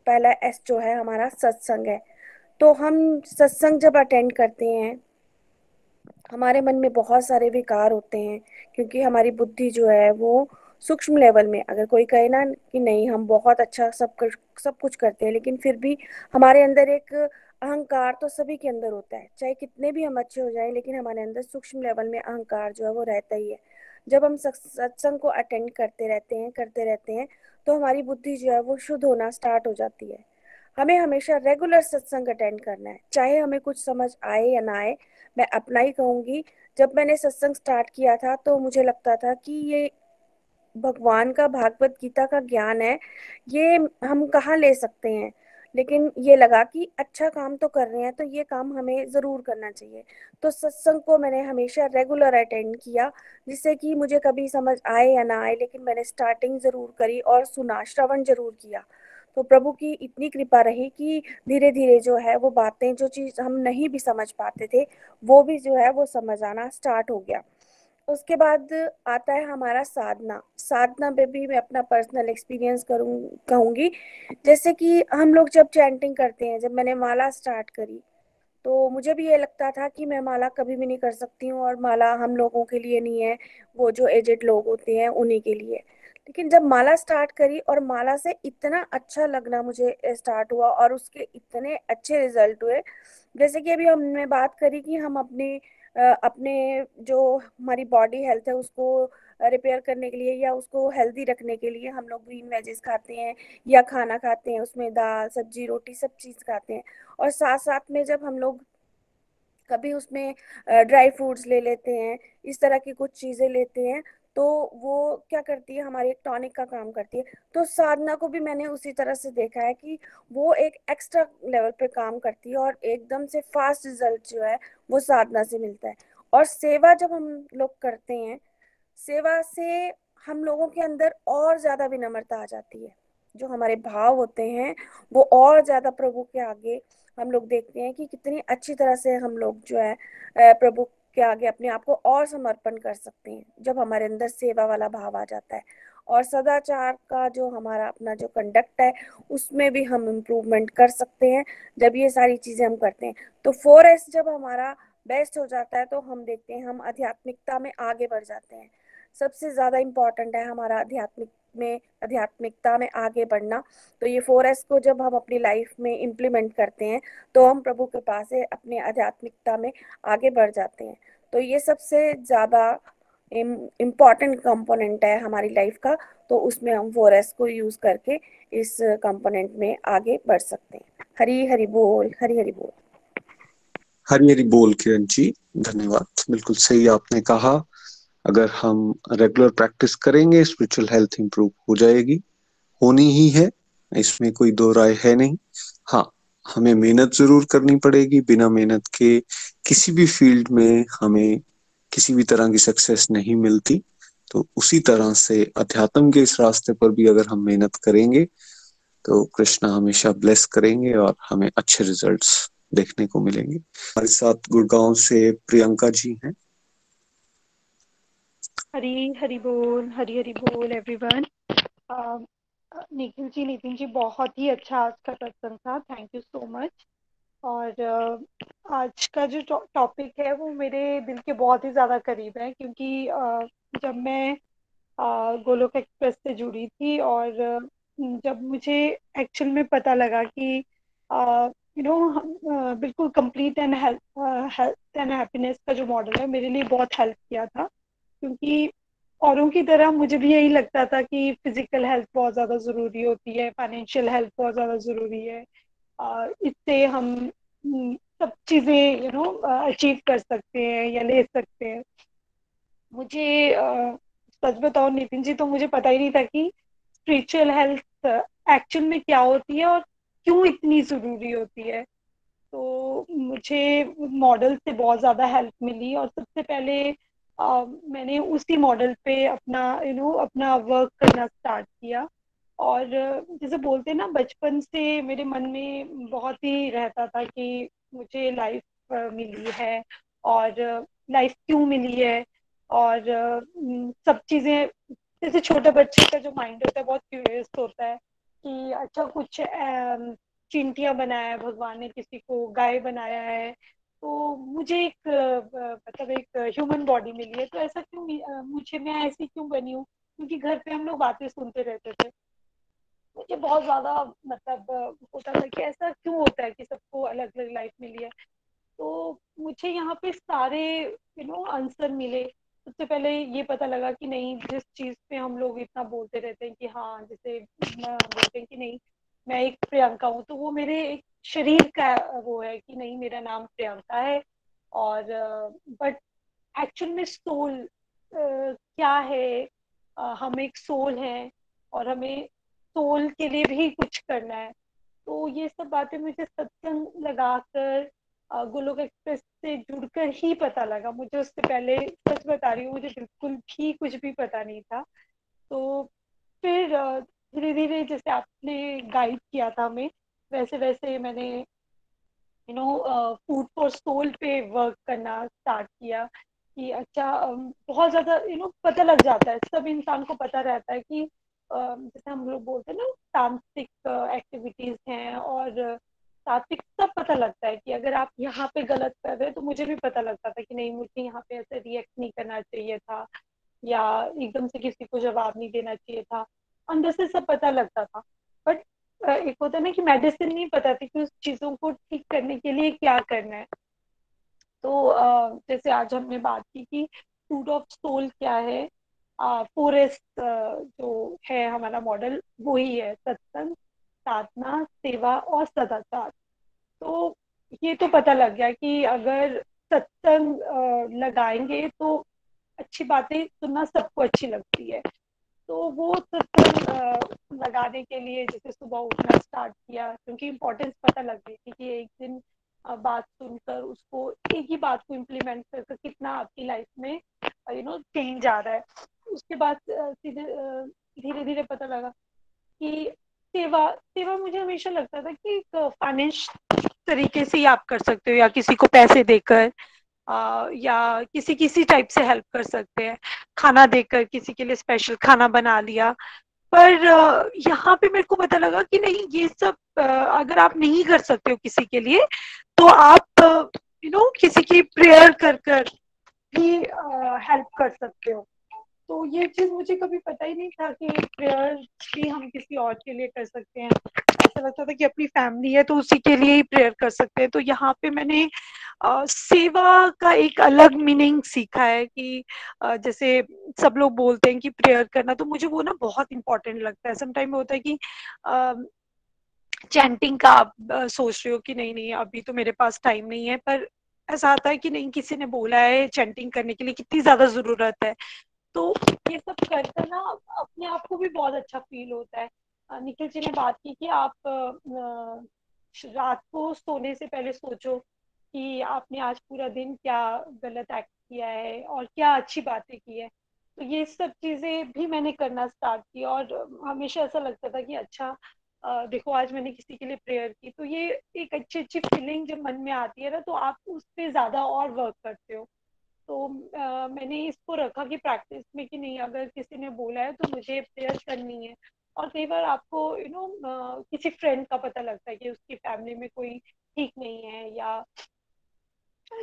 पहला एस जो है हमारा सत्संग है। तो हम सत्संग जब अटेंड करते हैं, हमारे मन में बहुत सारे विकार होते हैं, क्योंकि हमारी बुद्धि जो है वो सूक्ष्म लेवल में। अगर कोई कहे ना कि नहीं हम बहुत अच्छा सब कर, सब कुछ करते हैं लेकिन फिर भी हमारे अंदर एक अहंकार तो सभी के अंदर होता है। चाहे कितने भी हम अच्छे हो जाएँ लेकिन हमारे अंदर सूक्ष्म लेवल में अहंकार जो है वो रहता ही है। जब हम सत्संग को अटेंड करते रहते हैं करते रहते हैं तो हमारी बुद्धि जो है वो शुद्ध होना स्टार्ट हो जाती है। हमें हमेशा रेगुलर सत्संग अटेंड करना है। चाहे हमें कुछ समझ आए या ना आए मैं अपना ही कहूँगी जब मैंने सत्संग स्टार्ट किया था तो मुझे लगता था कि ये भगवान का भागवत गीता का ज्ञान है, ये हम कहाँ ले सकते हैं? लेकिन ये लगा कि अच्छा काम तो कर रहे हैं तो ये काम हमें ज़रूर करना चाहिए। तो सत्संग को मैंने हमेशा रेगुलर अटेंड किया, जिससे कि मुझे कभी समझ आए या ना आए, लेकिन मैंने स्टार्टिंग ज़रूर करी और सुना, श्रवण ज़रूर किया। तो प्रभु की इतनी कृपा रही कि धीरे धीरे जो है वो बातें, जो चीज़ हम नहीं भी समझ पाते थे, वो भी जो है वो समझ आना स्टार्ट हो गया। उसके बाद आता है हमारा साधना। साधना पे भी मैं अपना पर्सनल एक्सपीरियंस करूँ, कहूँगी। जैसे कि हम लोग जब चैंटिंग करते हैं, जब मैंने माला स्टार्ट करी तो मुझे भी ये लगता था कि मैं माला कभी भी नहीं कर सकती हूँ और माला हम लोगों के लिए नहीं है, वो जो एजेड लोग होते हैं, उन्हीं के लिए। लेकिन जब माला स्टार्ट करी और माला से इतना अच्छा लगना मुझे स्टार्ट हुआ और उसके इतने अच्छे रिज़ल्ट हुए। जैसे कि अभी हमने बात करी कि हम अपने अपने जो हमारी बॉडी हेल्थ है, उसको रिपेयर करने के लिए या उसको हेल्दी रखने के लिए हम लोग ग्रीन वेजेस खाते हैं या खाना खाते हैं, उसमें दाल, सब्ज़ी, रोटी सब चीज़ खाते हैं। और साथ साथ में जब हम लोग कभी उसमें ड्राई फ्रूट्स ले लेते हैं, इस तरह की कुछ चीज़ें लेते हैं तो वो क्या करती है, हमारे एक टॉनिक का काम करती है। तो साधना को भी मैंने उसी तरह से देखा है कि वो एक एक्स्ट्रा लेवल पे काम करती है और एकदम से फास्ट रिज़ल्ट जो है, वो साधना से मिलता है। और सेवा जब हम लोग करते हैं, सेवा से हम लोगों के अंदर और ज़्यादा विनम्रता आ जाती है। जो हमारे भाव होते हैं, वो और ज़्यादा प्रभु के आगे हम लोग देखते हैं कि कितनी अच्छी तरह से हम लोग जो है प्रभु के आगे अपने आप को और समर्पण कर सकते हैं, जब हमारे अंदर सेवा वाला भाव आ जाता है। और सदाचार का जो हमारा अपना जो कंडक्ट है, उसमें भी हम इम्प्रूवमेंट कर सकते हैं, जब ये सारी चीज़ें हम करते हैं। तो फोर एस जब हमारा बेस्ट हो जाता है तो हम देखते हैं, हम आध्यात्मिकता में आगे बढ़ जाते हैं। सबसे ज़्यादा इम्पोर्टेंट है हमारा आध्यात्मिक में, आध्यात्मिकता में आगे बढ़ना। तो ये फोर एस को जब हम अपनी लाइफ में इम्प्लीमेंट करते हैं तो हम प्रभु कृपा से अपने आध्यात्मिकता में आगे बढ़ जाते हैं। तो ये सबसे ज़्यादा इंपॉर्टेंट कंपोनेंट है हमारी लाइफ का तो उसमें हम फोर एस को यूज़ करके इस कंपोनेंट में आगे बढ़ सकते हैं। हरी हरी बोल, हरी हरी बोल। हरी हरी बोल किरण जी, धन्यवाद। बिल्कुल सही आपने कहा। अगर हम रेगुलर प्रैक्टिस करेंगे स्पिरिचुअल हेल्थ इंप्रूव हो जाएगी। होनी ही है, इसमें कोई दो राय है नहीं। हाँ हमें मेहनत ज़रूर करनी पड़ेगी। बिना मेहनत के किसी भी फ़ील्ड में हमें किसी भी तरह की सक्सेस नहीं मिलती। तो उसी तरह से अध्यात्म के इस रास्ते पर भी अगर हम मेहनत करेंगे तो कृष्णा हमेशा ब्लेस करेंगे और हमें अच्छे रिजल्ट्स देखने को मिलेंगे। हमारे साथ गुड़गांव से प्रियंका जी हैं। हरी हरी बोल, हरी हरी बोल एवरीवन निखिल जी, नितिन जी, बहुत ही अच्छा आज का सत्संग था. थैंक यू सो मच और आज का जो टॉपिक है, वो मेरे दिल के बहुत ही ज़्यादा करीब है, क्योंकि जब मैं गोलोक एक्सप्रेस से जुड़ी थी और जब मुझे एक्चुअल में पता लगा कि यू नो बिल्कुल complete and health and happiness का जो मॉडल है, मेरे लिए बहुत हेल्प किया था. क्योंकि औरों की तरह मुझे भी यही लगता था कि फ़िज़िकल हेल्थ बहुत ज़्यादा ज़रूरी होती है फाइनेंशियल हेल्थ बहुत ज़्यादा ज़रूरी है इससे हम हम्म, सब चीज़ें यू नो अचीव कर सकते हैं या ले सकते हैं। मुझे सच बताओ नितिन जी तो मुझे पता ही नहीं था कि स्पिरिचुअल हेल्थ एक्चुअल में क्या होती है और क्यों इतनी ज़रूरी होती है। तो मुझे मॉडल से बहुत ज़्यादा हेल्प मिली और सबसे पहले मैंने उसी मॉडल पे अपना यू you नो know, अपना वर्क करना स्टार्ट किया। और जैसे बोलते हैं ना बचपन से मेरे मन में बहुत ही रहता था कि मुझे लाइफ मिली है और लाइफ क्यों मिली है। और सब चीज़ें जैसे छोटे बच्चे का जो माइंड होता है बहुत क्यूरियस होता है कि अच्छा कुछ चिंटियाँ बनाया है भगवान ने किसी को गाय बनाया है तो मुझे एक मतलब एक ह्यूमन बॉडी मिली है। तो ऐसा क्यों मुझे, मैं ऐसी क्यों बनी हूँ? क्योंकि घर पे हम लोग बातें सुनते रहते थे। मुझे बहुत ज़्यादा मतलब होता था कि ऐसा क्यों होता है कि सबको अलग अलग लाइफ मिली है। तो मुझे यहाँ पे सारे यू नो आंसर मिले। सबसे पहले ये पता लगा कि नहीं, जिस चीज़ पे हम लोग इतना बोलते रहते हैं कि हाँ जैसे बोलते हैं कि नहीं मैं एक प्रियंका हूँ तो वो मेरे एक शरीर का वो है कि नहीं, मेरा नाम प्रियंका है। और बट एक्चुअल में सोल क्या है? हम एक सोल हैं और हमें सोल के लिए भी कुछ करना है। तो ये सब बातें मुझे सत्संग लगाकर गोलोक एक्सप्रेस से जुड़कर ही पता लगा। मुझे उससे पहले सच बता रही हूँ, मुझे बिल्कुल भी कुछ भी पता नहीं था। तो फिर धीरे धीरे जैसे आपने गाइड किया था हमें वैसे वैसे मैंने you know food for soul पे वर्क करना स्टार्ट किया कि अच्छा बहुत ज़्यादा यू नो पता लग जाता है, सब इंसान को पता रहता है कि जैसे हम लोग बोलते हैं ना, तांत्रिक एक्टिविटीज़ हैं और तात्विक सब पता लगता है कि अगर आप यहाँ पे गलत कर रहे हैं तो मुझे भी पता लगता था कि नहीं, मुझे यहाँ पे ऐसे रिएक्ट नहीं करना चाहिए था या एकदम से किसी को जवाब नहीं देना चाहिए था। अंदर से सब पता लगता था। बट एक होता ना कि मेडिसिन नहीं पता थी कि उस चीज़ों को ठीक करने के लिए क्या करना है। तो जैसे आज हमने बात की कि फ़ूड ऑफ़ सोल क्या है फॉरेस्ट जो है हमारा मॉडल वो ही है सत्संग, साधना, सेवा और सदाचार। तो ये तो पता लग गया कि अगर सत्संग लगाएँगे तो अच्छी बातें सुनना सबको अच्छी लगती है। तो वो सत्संग लगाने के लिए जैसे सुबह उठना स्टार्ट किया, क्योंकि इम्पोर्टेंस पता लग गई थी कि एक दिन बात सुनकर उसको एक ही बात को इम्प्लीमेंट करके कितना आपकी लाइफ में यू नो चेंज आ रहा है। उसके बाद सीधे धीरे धीरे पता लगा कि सेवा सेवा मुझे हमेशा लगता था कि एक फाइनेंस तरीके से ही आप कर सकते हो, या किसी को पैसे देकर या किसी किसी टाइप से हेल्प कर सकते हैं। खाना देकर किसी के लिए स्पेशल खाना बना लिया। पर यहाँ पे मेरे को पता लगा कि नहीं, ये सब अगर आप नहीं कर सकते हो किसी के लिए तो आप यू नो किसी की प्रेयर कर कर भी हेल्प कर सकते हो। तो ये चीज़ मुझे कभी पता ही नहीं था कि प्रेयर भी हम किसी और के लिए कर सकते हैं। ऐसा लगता था कि अपनी फैमिली है तो उसी के लिए ही प्रेयर कर सकते हैं। तो यहाँ पे मैंने आ, सेवा का एक अलग मीनिंग सीखा है कि आ, जैसे सब लोग बोलते हैं कि प्रेयर करना तो मुझे वो ना बहुत इंपॉर्टेंट लगता है। समटाइम होता है कि चैंटिंग का आप सोच रहे हो कि नहीं नहीं अभी तो मेरे पास टाइम नहीं है पर ऐसा आता है कि नहीं किसी ने बोला है चैंटिंग करने के लिए कितनी ज़्यादा ज़रूरत है। तो ये सब करके ना अपने आप को भी बहुत अच्छा फील होता है। निखिल जी ने बात की कि आप रात को सोने से पहले सोचो कि आपने आज पूरा दिन क्या गलत एक्ट किया है और क्या अच्छी बातें की है। तो ये सब चीज़ें भी मैंने करना स्टार्ट की और हमेशा ऐसा लगता था कि अच्छा देखो आज मैंने किसी के लिए प्रेयर की। तो ये एक अच्छी अच्छी फीलिंग जब मन में आती है ना तो आप उस पर ज़्यादा और वर्क करते हो। तो आ, मैंने इसको रखा कि प्रैक्टिस में कि नहीं अगर किसी ने बोला है तो मुझे प्रेयर करनी है। और कई बार आपको यू नो किसी फ्रेंड का पता लगता है कि उसकी फैमिली में कोई ठीक नहीं है या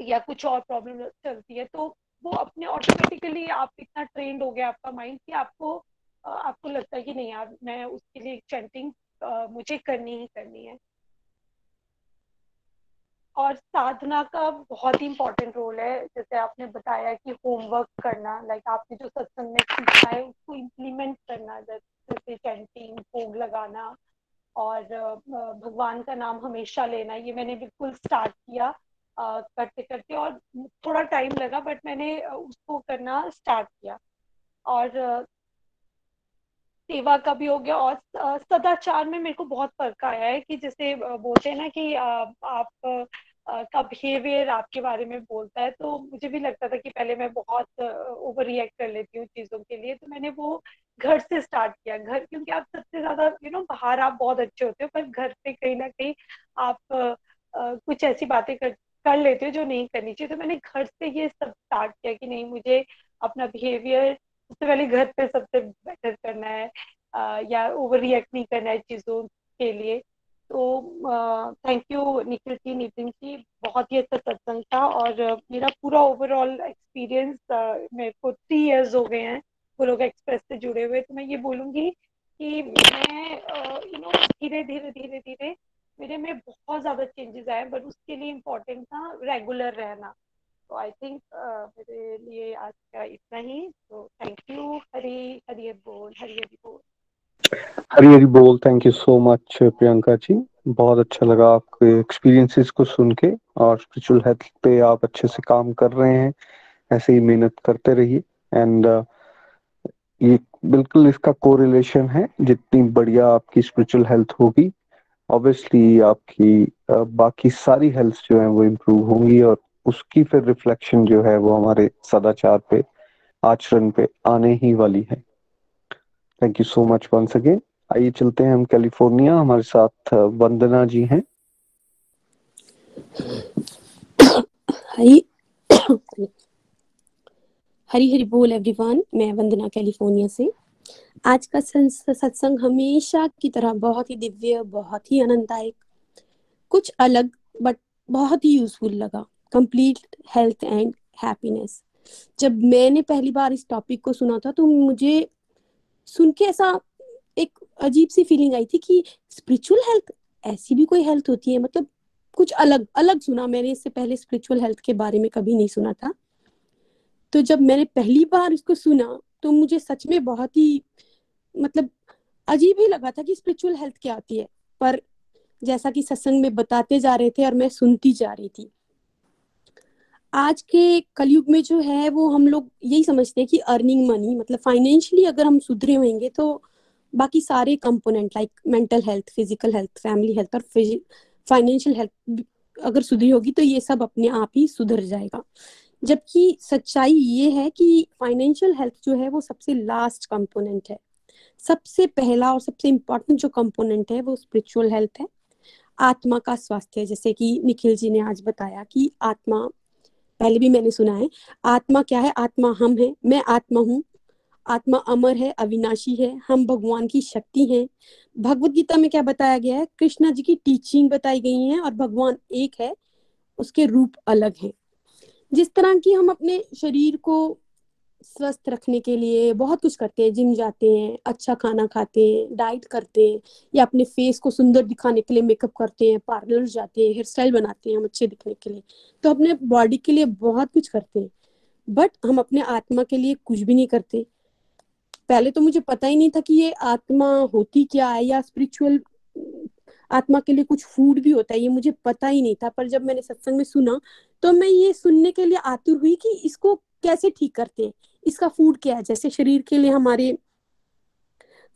या कुछ और प्रॉब्लम चलती है तो वो अपने ऑटोमेटिकली आप इतना ट्रेंड हो गया आपका माइंड कि आपको आपको लगता है कि नहीं यार, मैं उसके लिए चैंटिंग मुझे करनी ही करनी है। और साधना का बहुत ही इम्पोर्टेंट रोल है। जैसे आपने बताया कि होमवर्क करना लाइक आपने जो सत्संग में सीखा है, उसको इम्प्लीमेंट करना, जैसे चैंटिंग भोग लगाना और भगवान का नाम हमेशा लेना, ये मैंने बिल्कुल स्टार्ट किया करते करते और थोड़ा टाइम लगा बट मैंने उसको करना स्टार्ट किया। और सेवा का भी हो गया और सदाचार में मेरे को बहुत फ़र्क आया है कि जैसे बोलते हैं ना कि आप का बिहेवियर आपके बारे में बोलता है तो मुझे भी लगता था कि पहले मैं बहुत ओवर रिएक्ट कर लेती हूँ चीज़ों के लिए तो मैंने वो घर से स्टार्ट किया घर क्योंकि आप सबसे ज़्यादा यू नो बाहर आप बहुत अच्छे होते हो पर घर पे कहीं ना कहीं आप आ, कुछ ऐसी बातें कर कर लेते हो जो नहीं करनी चाहिए तो मैंने घर से ये सब स्टार्ट किया कि नहीं मुझे अपना बिहेवियर सबसे पहले घर पे सबसे बेटर करना है आ, या ओवर रिएक्ट नहीं करना है चीज़ों के लिए। तो थैंक यू निखिल जी नितिन जी बहुत ही अच्छा सत्संग था और मेरा पूरा ओवरऑल एक्सपीरियंस मेरे को थ्री इयर्स हो गए हैं लोग एक्सप्रेस से जुड़े हुए। तो मैं ये बोलूँगी कि मैं यू नो धीरे धीरे धीरे धीरे मेरे में बहुत ज़्यादा चेंजेस आए बट उसके लिए इम्पोर्टेंट था रेगुलर रहना। तो आई थिंक मेरे लिए आज का इतना ही। तो थैंक यू हरी हरी बोल हरी हरी बोल। हरी हरी बोल thank you so much Priyanka ji. बहुत अच्छा लगा आपके एक्सपीरियंसेस को सुन के और स्पिरिचुअल हेल्थ पे आप अच्छे से काम कर रहे हैं। ऐसे ही मेहनत करते रहिए। एंड uh, ये बिल्कुल इसका कोरिलेशन है जितनी बढ़िया आपकी स्पिरिचुअल हेल्थ होगी। ऑब्वियसली आपकी बाकी सारी हेल्थ जो है वो इम्प्रूव होंगी और उसकी फिर रिफ्लेक्शन जो है वो हमारे सदाचार पे, आचरण पे आने ही वाली है। Thank you so much once again आइए चलते हैं हम कैलिफ़ोर्निया हमारे साथ वंदना जी हैं। हरी हरी बोल एवरीवन मैं वंदना कैलिफ़ोर्निया से। आज का सत्संग हमेशा की तरह बहुत ही दिव्य, बहुत ही आनंददायक, कुछ अलग बट बहुत ही यूजफुल लगा। कंप्लीट हेल्थ एंड हैप्पीनेस जब मैंने पहली बार इस टॉपिक को सुना था तो मुझे सुन के ऐसा एक अजीब सी फीलिंग आई थी कि स्पिरिचुअल हेल्थ ऐसी भी कोई हेल्थ होती है? मतलब कुछ अलग अलग सुना। मैंने इससे पहले स्पिरिचुअल हेल्थ के बारे में कभी नहीं सुना था। तो जब मैंने पहली बार इसको सुना तो मुझे सच में बहुत ही मतलब अजीब ही लगा था कि स्पिरिचुअल हेल्थ क्या आती है। पर जैसा कि सत्संग में बताते जा रहे थे और मैं सुनती जा रही थी। आज के कलयुग में जो है, वो हम लोग यही समझते हैं कि अर्निंग मनी मतलब फाइनेंशियली अगर हम सुधरे होंगे तो बाकी सारे component like mental health physical health family health और फाइनेंशियल हेल्थ अगर सुधरी होगी तो ये सब अपने आप ही सुधर जाएगा। जबकि सच्चाई ये है कि फाइनेंशियल हेल्थ जो है, वो सबसे लास्ट कंपोनेंट है। सबसे पहला और सबसे इम्पोर्टेंट जो कंपोनेंट है, वो स्पिरिचुअल हेल्थ है। आत्मा का स्वास्थ्य जैसे कि निखिल जी ने आज बताया कि आत्मा पहले भी मैंने सुना है, आत्मा क्या है? आत्मा हम है, मैं आत्मा हूँ। आत्मा अमर है, अविनाशी है, हम भगवान की शक्ति है। भगवत गीता में क्या बताया गया है? कृष्णा जी की टीचिंग बताई गई है और भगवान एक है, उसके रूप अलग है। जिस तरह की हम अपने शरीर को स्वस्थ रखने के लिए बहुत कुछ करते हैं जिम जाते हैं अच्छा खाना खाते हैं डाइट करते हैं, या अपने फेस को सुंदर दिखाने के लिए मेकअप करते हैं पार्लर जाते हैं हेयर स्टाइल बनाते हैं हम अच्छे दिखने के लिए। तो अपने बॉडी के लिए बहुत कुछ करते हैं। बट हम अपने आत्मा के लिए कुछ भी नहीं करते। पहले तो मुझे पता ही नहीं था कि ये आत्मा होती क्या है, या स्पिरिचुअल आत्मा के लिए कुछ फ़ूड भी होता है, ये मुझे पता ही नहीं था। पर जब मैंने सत्संग में सुना तो मैं ये सुनने के लिए आतुर हुई कि इसको कैसे ठीक करते हैं। इसका फ़ूड क्या है? जैसे शरीर के लिए हमारे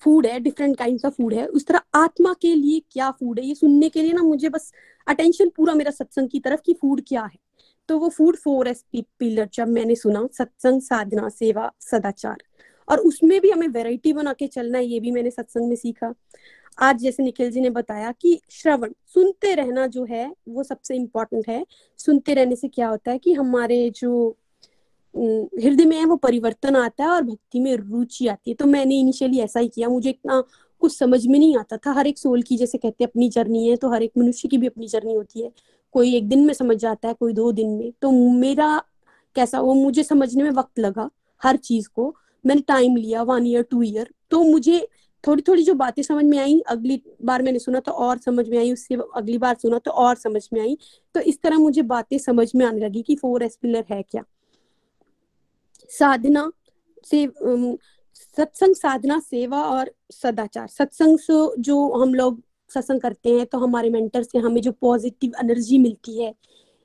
फ़ूड है डिफरेंट काइंड ऑफ़ फ़ूड है। उस तरह आत्मा के लिए क्या फ़ूड है? ये सुनने के लिए ना मुझे बस अटेंशन पूरा मेरा सत्संग की तरफ़ की फ़ूड क्या है। तो वो फ़ूड फोर एसपी पिलर जब मैंने सुना, सत्संग साधना, सेवा, सदाचार। और उसमें भी हमें वेराइटी बना के चलना है, ये भी मैंने सत्संग में सीखा। आज जैसे निखिल जी ने बताया कि श्रवण, सुनते रहना जो है, वो सबसे इम्पोर्टेंट है। सुनते रहने से क्या होता है कि हमारे जो हृदय में वो परिवर्तन आता है और भक्ति में रुचि आती है। तो मैंने इनिशियली ऐसा ही किया। मुझे इतना कुछ समझ में नहीं आता था। हर एक सोल की जैसे कहते हैं, अपनी जर्नी है तो हर एक मनुष्य की भी अपनी जर्नी होती है। कोई एक दिन में समझ जाता है, कोई दो दिन में। तो मेरा कैसा, वो मुझे समझने में वक्त लगा हर चीज़ को। मैंने टाइम लिया वन ईयर टू ईयर तो मुझे थोड़ी थोड़ी जो बातें समझ में आई, अगली बार मैंने सुना तो और समझ में आई उससे अगली बार सुना तो और समझ में आई। तो इस तरह मुझे बातें समझ में आने लगी कि फोर एस पिलर है क्या। साधना से सत्संग साधना, सेवा और सदाचार। सत्संग से जो हम लोग सत्संग करते हैं तो हमारे मेंटर से हमें जो पॉजिटिव एनर्जी मिलती है,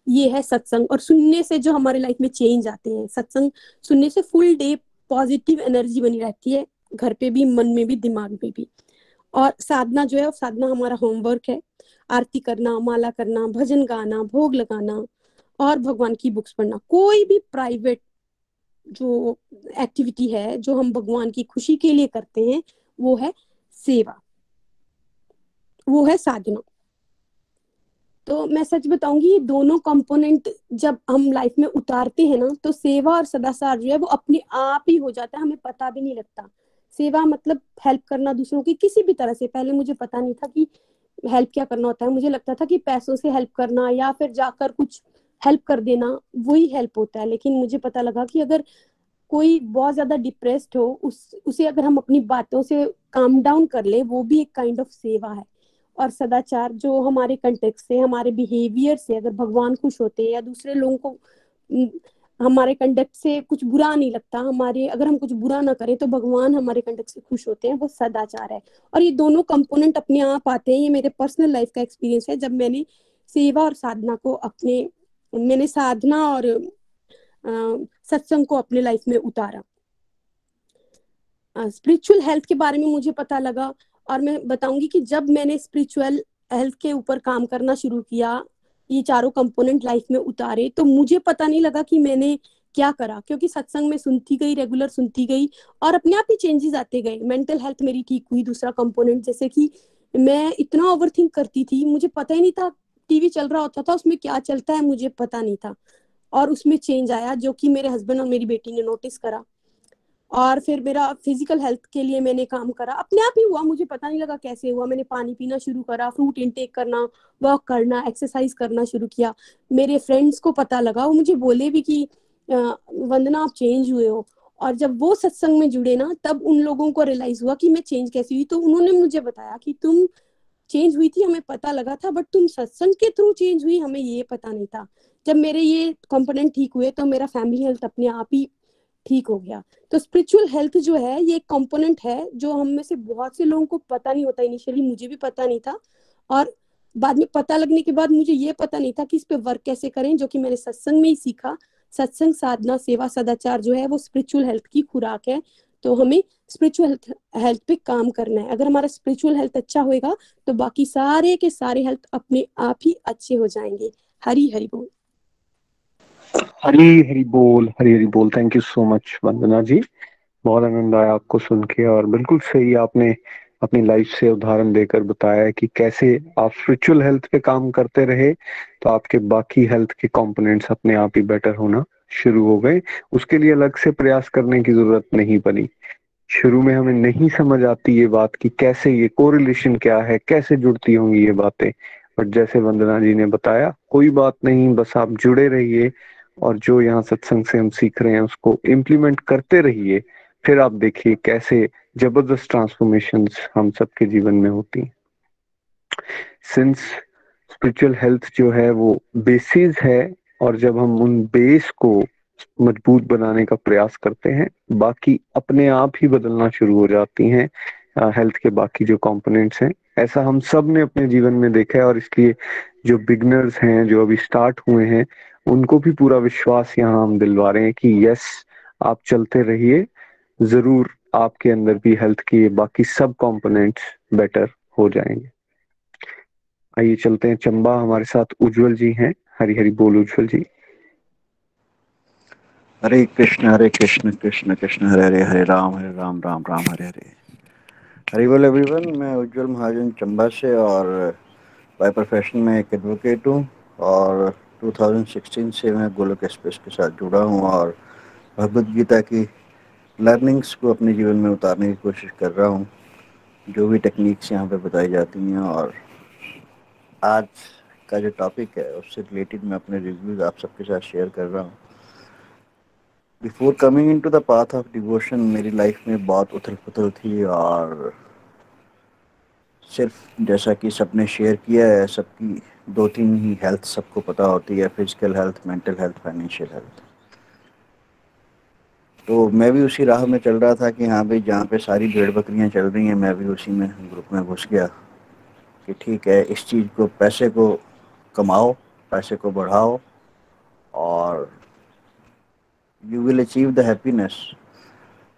ये है सत्संग। और सुनने से जो हमारे लाइफ में चेंज आते हैं, सत्संग सुनने से फुल डे पॉजिटिव एनर्जी बनी रहती है, घर पे भी, मन में भी, दिमाग में भी। और साधना जो है साधना हमारा होमवर्क है। आरती करना, माला करना, भजन गाना, भोग लगाना और भगवान की बुक्स पढ़ना। कोई भी प्राइवेट जो एक्टिविटी है, जो हम भगवान की खुशी के लिए करते हैं, वो है सेवा। वो है साधना। तो मैं सच बताऊँगी, ये दोनों कंपोनेंट जब हम लाइफ में उतारते हैं ना तो सेवा और सदाचार जो है, वो अपने आप ही हो जाता है, हमें पता भी नहीं लगता। सेवा मतलब हेल्प करना दूसरों की किसी भी तरह से। पहले मुझे पता नहीं था कि हेल्प क्या करना होता है। मुझे लगता था कि पैसों से हेल्प करना या फिर जाकर कुछ हेल्प कर देना, वही हेल्प होता है। लेकिन मुझे पता लगा कि अगर कोई बहुत ज़्यादा डिप्रेस्ड हो, उस, उसे अगर हम अपनी बातों से काम डाउन कर ले, वो भी एक काइंड ऑफ़ सेवा है। और सदाचार जो हमारे कंटेक्ट से, हमारे बिहेवियर से, अगर भगवान खुश होते हैं या दूसरे लोगों को हमारे कंडक्ट से कुछ बुरा नहीं लगता, हमारे, अगर हम कुछ बुरा ना करें तो भगवान हमारे कंडक्ट से खुश होते हैं, वो सदाचार है। और ये दोनों कंपोनेंट अपने आप आते हैं, ये मेरे पर्सनल लाइफ का एक्सपीरियंस है, जब मैंने सेवा और साधना को अपने मैंने साधना और सत्संग को अपने लाइफ में उतारा। स्पिरिचुअल हेल्थ के बारे में मुझे पता लगा और मैं बताऊँगी कि जब मैंने स्पिरिचुअल हेल्थ के ऊपर काम करना शुरू किया, ये चारों कंपोनेंट लाइफ में उतारे तो मुझे पता नहीं लगा कि मैंने क्या करा, क्योंकि सत्संग में सुनती गई रेगुलर सुनती गई और अपने आप ही चेंजेस आते गए। मेंटल हेल्थ मेरी ठीक हुई, दूसरा कंपोनेंट जैसे कि मैं इतना ओवर थिंक करती थी, मुझे पता ही नहीं था टीवी चल रहा होता था, उसमें क्या चलता है मुझे पता नहीं था। और उसमें चेंज आया, जो कि मेरे हस्बैंड और मेरी बेटी ने नोटिस करा। और फिर मेरा फ़िज़िकल हेल्थ के लिए मैंने काम करा। अपने आप ही हुआ, मुझे पता नहीं लगा कैसे हुआ। मैंने पानी पीना शुरू करा फ्रूट इनटेक करना वॉक करना एक्सरसाइज करना शुरू किया। मेरे फ्रेंड्स को पता लगा, वो मुझे बोले भी कि वंदना, आप चेंज हुए हो। और जब वो सत्संग में जुड़े ना, तब उन लोगों को रियलाइज़ हुआ कि मैं चेंज कैसी हुई। तो उन्होंने मुझे बताया कि तुम चेंज हुई थी, हमें पता लगा था बट तुम सत्संग के थ्रू चेंज हुई, हमें ये पता नहीं था। जब मेरे ये कंपोनेंट ठीक हुए तो मेरा फैमिली हेल्थ अपने आप ही ठीक हो गया। तो स्पिरिचुअल हेल्थ जो है, ये एक कंपोनेंट है, जो हम में से बहुत से लोगों को पता नहीं होता इनिशियली मुझे भी पता नहीं था। और बाद में पता लगने के बाद मुझे ये पता नहीं था कि इस पे वर्क कैसे करें, जो कि मैंने सत्संग में ही सीखा। सत्संग, साधना, सेवा, सदाचार जो है, वो स्पिरिचुअल हेल्थ की खुराक है। तो हमें स्पिरिचुअल हेल्थ पे काम करना है। अगर हमारा स्पिरिचुअल हेल्थ अच्छा होएगा तो बाकी सारे के सारे हेल्थ अपने आप ही अच्छे हो जाएँगे। हरी हरी बोल। हरी हरी बोल, हरी हरी बोल। Thank you so much Vandana ji. बहुत आनंद आया आपको सुन के और बिल्कुल सही आपने अपनी लाइफ से उदाहरण देकर बताया कि कैसे आप स्पिरिचुअल हेल्थ पे काम करते रहे तो आपके बाकी हेल्थ के कंपोनेंट्स अपने आप ही बेटर होना। शुरू हो गए। उसके लिए अलग से प्रयास करने की ज़रूरत नहीं पड़ी। शुरू में हमें नहीं समझ आती ये बात कि कैसे ये कोरिलेशन क्या है, कैसे जुड़ती होंगी ये बातें। बट जैसे वंदना जी ने बताया, कोई बात नहीं, बस आप जुड़े रहिए और जो यहाँ सत्संग से हम सीख रहे हैं उसको इम्प्लीमेंट करते रहिए। फिर आप देखिए कैसे ज़बरदस्त ट्रांसफॉर्मेशन हम सबके जीवन में होती हैं। सिंस स्पिरिचुअल हेल्थ जो है वो बेसिस है और जब हम उन बेस को मज़बूत बनाने का प्रयास करते हैं, बाकी अपने आप ही बदलना शुरू हो जाती हैं हेल्थ के बाकी जो कंपोनेंट्स हैं। ऐसा हम सबने अपने जीवन में देखा है और इसलिए जो बिगनर्स हैं, जो अभी स्टार्ट हुए हैं, उनको भी पूरा विश्वास यहाँ हम दिलवा रहे हैं कि यस आप चलते रहिए। ज़रूर आपके अंदर भी हेल्थ की बाकी सब कंपोनेंट्स बेटर हो जाएँगे। आइए चलते हैं। चंबा हमारे साथ उज्जवल जी हैं। हरी हरी बोल उज्जवल जी। हरे कृष्ण हरे कृष्ण कृष्ण कृष्ण, हरे हरे हरे राम हरे राम राम राम, हरे हरे। हरी बोल एवरीवन मैं उज्जवल महाजन चंबा से और बाय प्रोफेशन में एक एडवोकेट हूँ और 2016 से मैं गोलक एक्सप्रेस के साथ जुड़ा हूँ और भगवत गीता की लर्निंग्स को अपने जीवन में उतारने की कोशिश कर रहा हूँ। जो भी टेक्निक्स यहाँ पे बताई जाती हैं और आज का जो टॉपिक है, उससे रिलेटेड मैं अपने रिव्यूज़ आप सबके साथ शेयर कर रहा हूँ। Before coming into the path of devotion मेरी लाइफ में बहुत उथल पुथल थी और सिर्फ़ जैसा कि सबने शेयर किया है, सबकी दो तीन ही हेल्थ सबको पता होती है physical health mental health financial health तो मैं भी उसी राह में चल रहा था कि हाँ भाई, जहाँ पे सारी भेड़ बकरियाँ चल रही हैं, मैं भी उसी में ग्रुप में घुस गया। कि ठीक है, इस चीज़ को, पैसे को कमाओ, पैसे को बढ़ाओ और you will achieve the happiness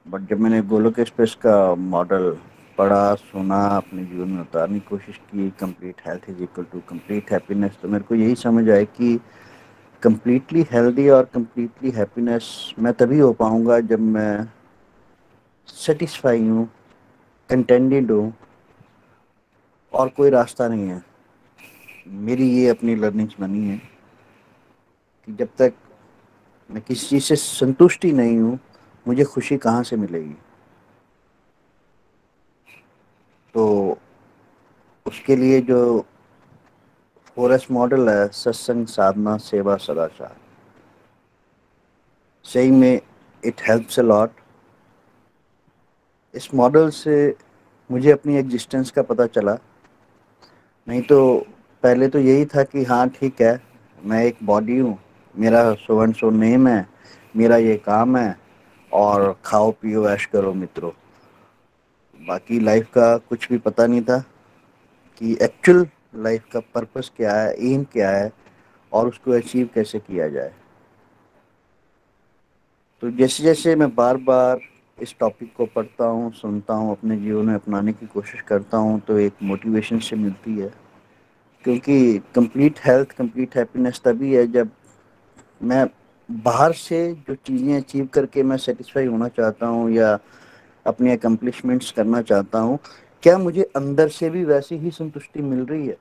but जब मैंने गोलोक एक्सप्रेस का मॉडल पढ़ा, सुना, अपने जीवन में उतारने की कोशिश की complete health is equal to complete happiness तो मेरे को यही समझ आए कि कंप्लीटली हेल्दी और कंप्लीटली हैप्पीनेस मैं तभी हो पाऊँगा जब मैं सेटिस्फाई हूँ कंटेंटेड हूँ और कोई रास्ता नहीं है। मेरी ये अपनी लर्निंग्स बनी है कि जब तक मैं किसी चीज़ से संतुष्टि नहीं हूँ, मुझे खुशी कहाँ से मिलेगी? तो उसके लिए जो फोरेस्ट मॉडल है, सत्संग, साधना, सेवा, सदाचार। सही में इट हेल्प्स अ लॉट इस मॉडल से मुझे अपनी एग्जिस्टेंस का पता चला। नहीं तो पहले तो यही था कि हाँ ठीक है, मैं एक बॉडी हूँ, मेरा सो एंड सो नेम है, मेरा ये काम है, और खाओ, पियो, ऐश करो मित्रों। बाकी लाइफ का कुछ भी पता नहीं था कि एक्चुअल लाइफ का पर्पस क्या है एम क्या है, और उसको अचीव कैसे किया जाए। तो जैसे जैसे मैं बार बार इस टॉपिक को पढ़ता हूँ, सुनता हूँ, अपने जीवन में अपनाने की कोशिश करता हूँ तो एक मोटिवेशन से मिलती है। क्योंकि कंप्लीट हेल्थ कंप्लीट हैप्पीनेस तभी है जब मैं बाहर से जो चीज़ें अचीव करके मैं सेटिस्फाई होना चाहता हूँ या अपनी अकम्पलिशमेंट्स करना चाहता हूँ, क्या मुझे अंदर से भी वैसी ही संतुष्टि मिल रही है?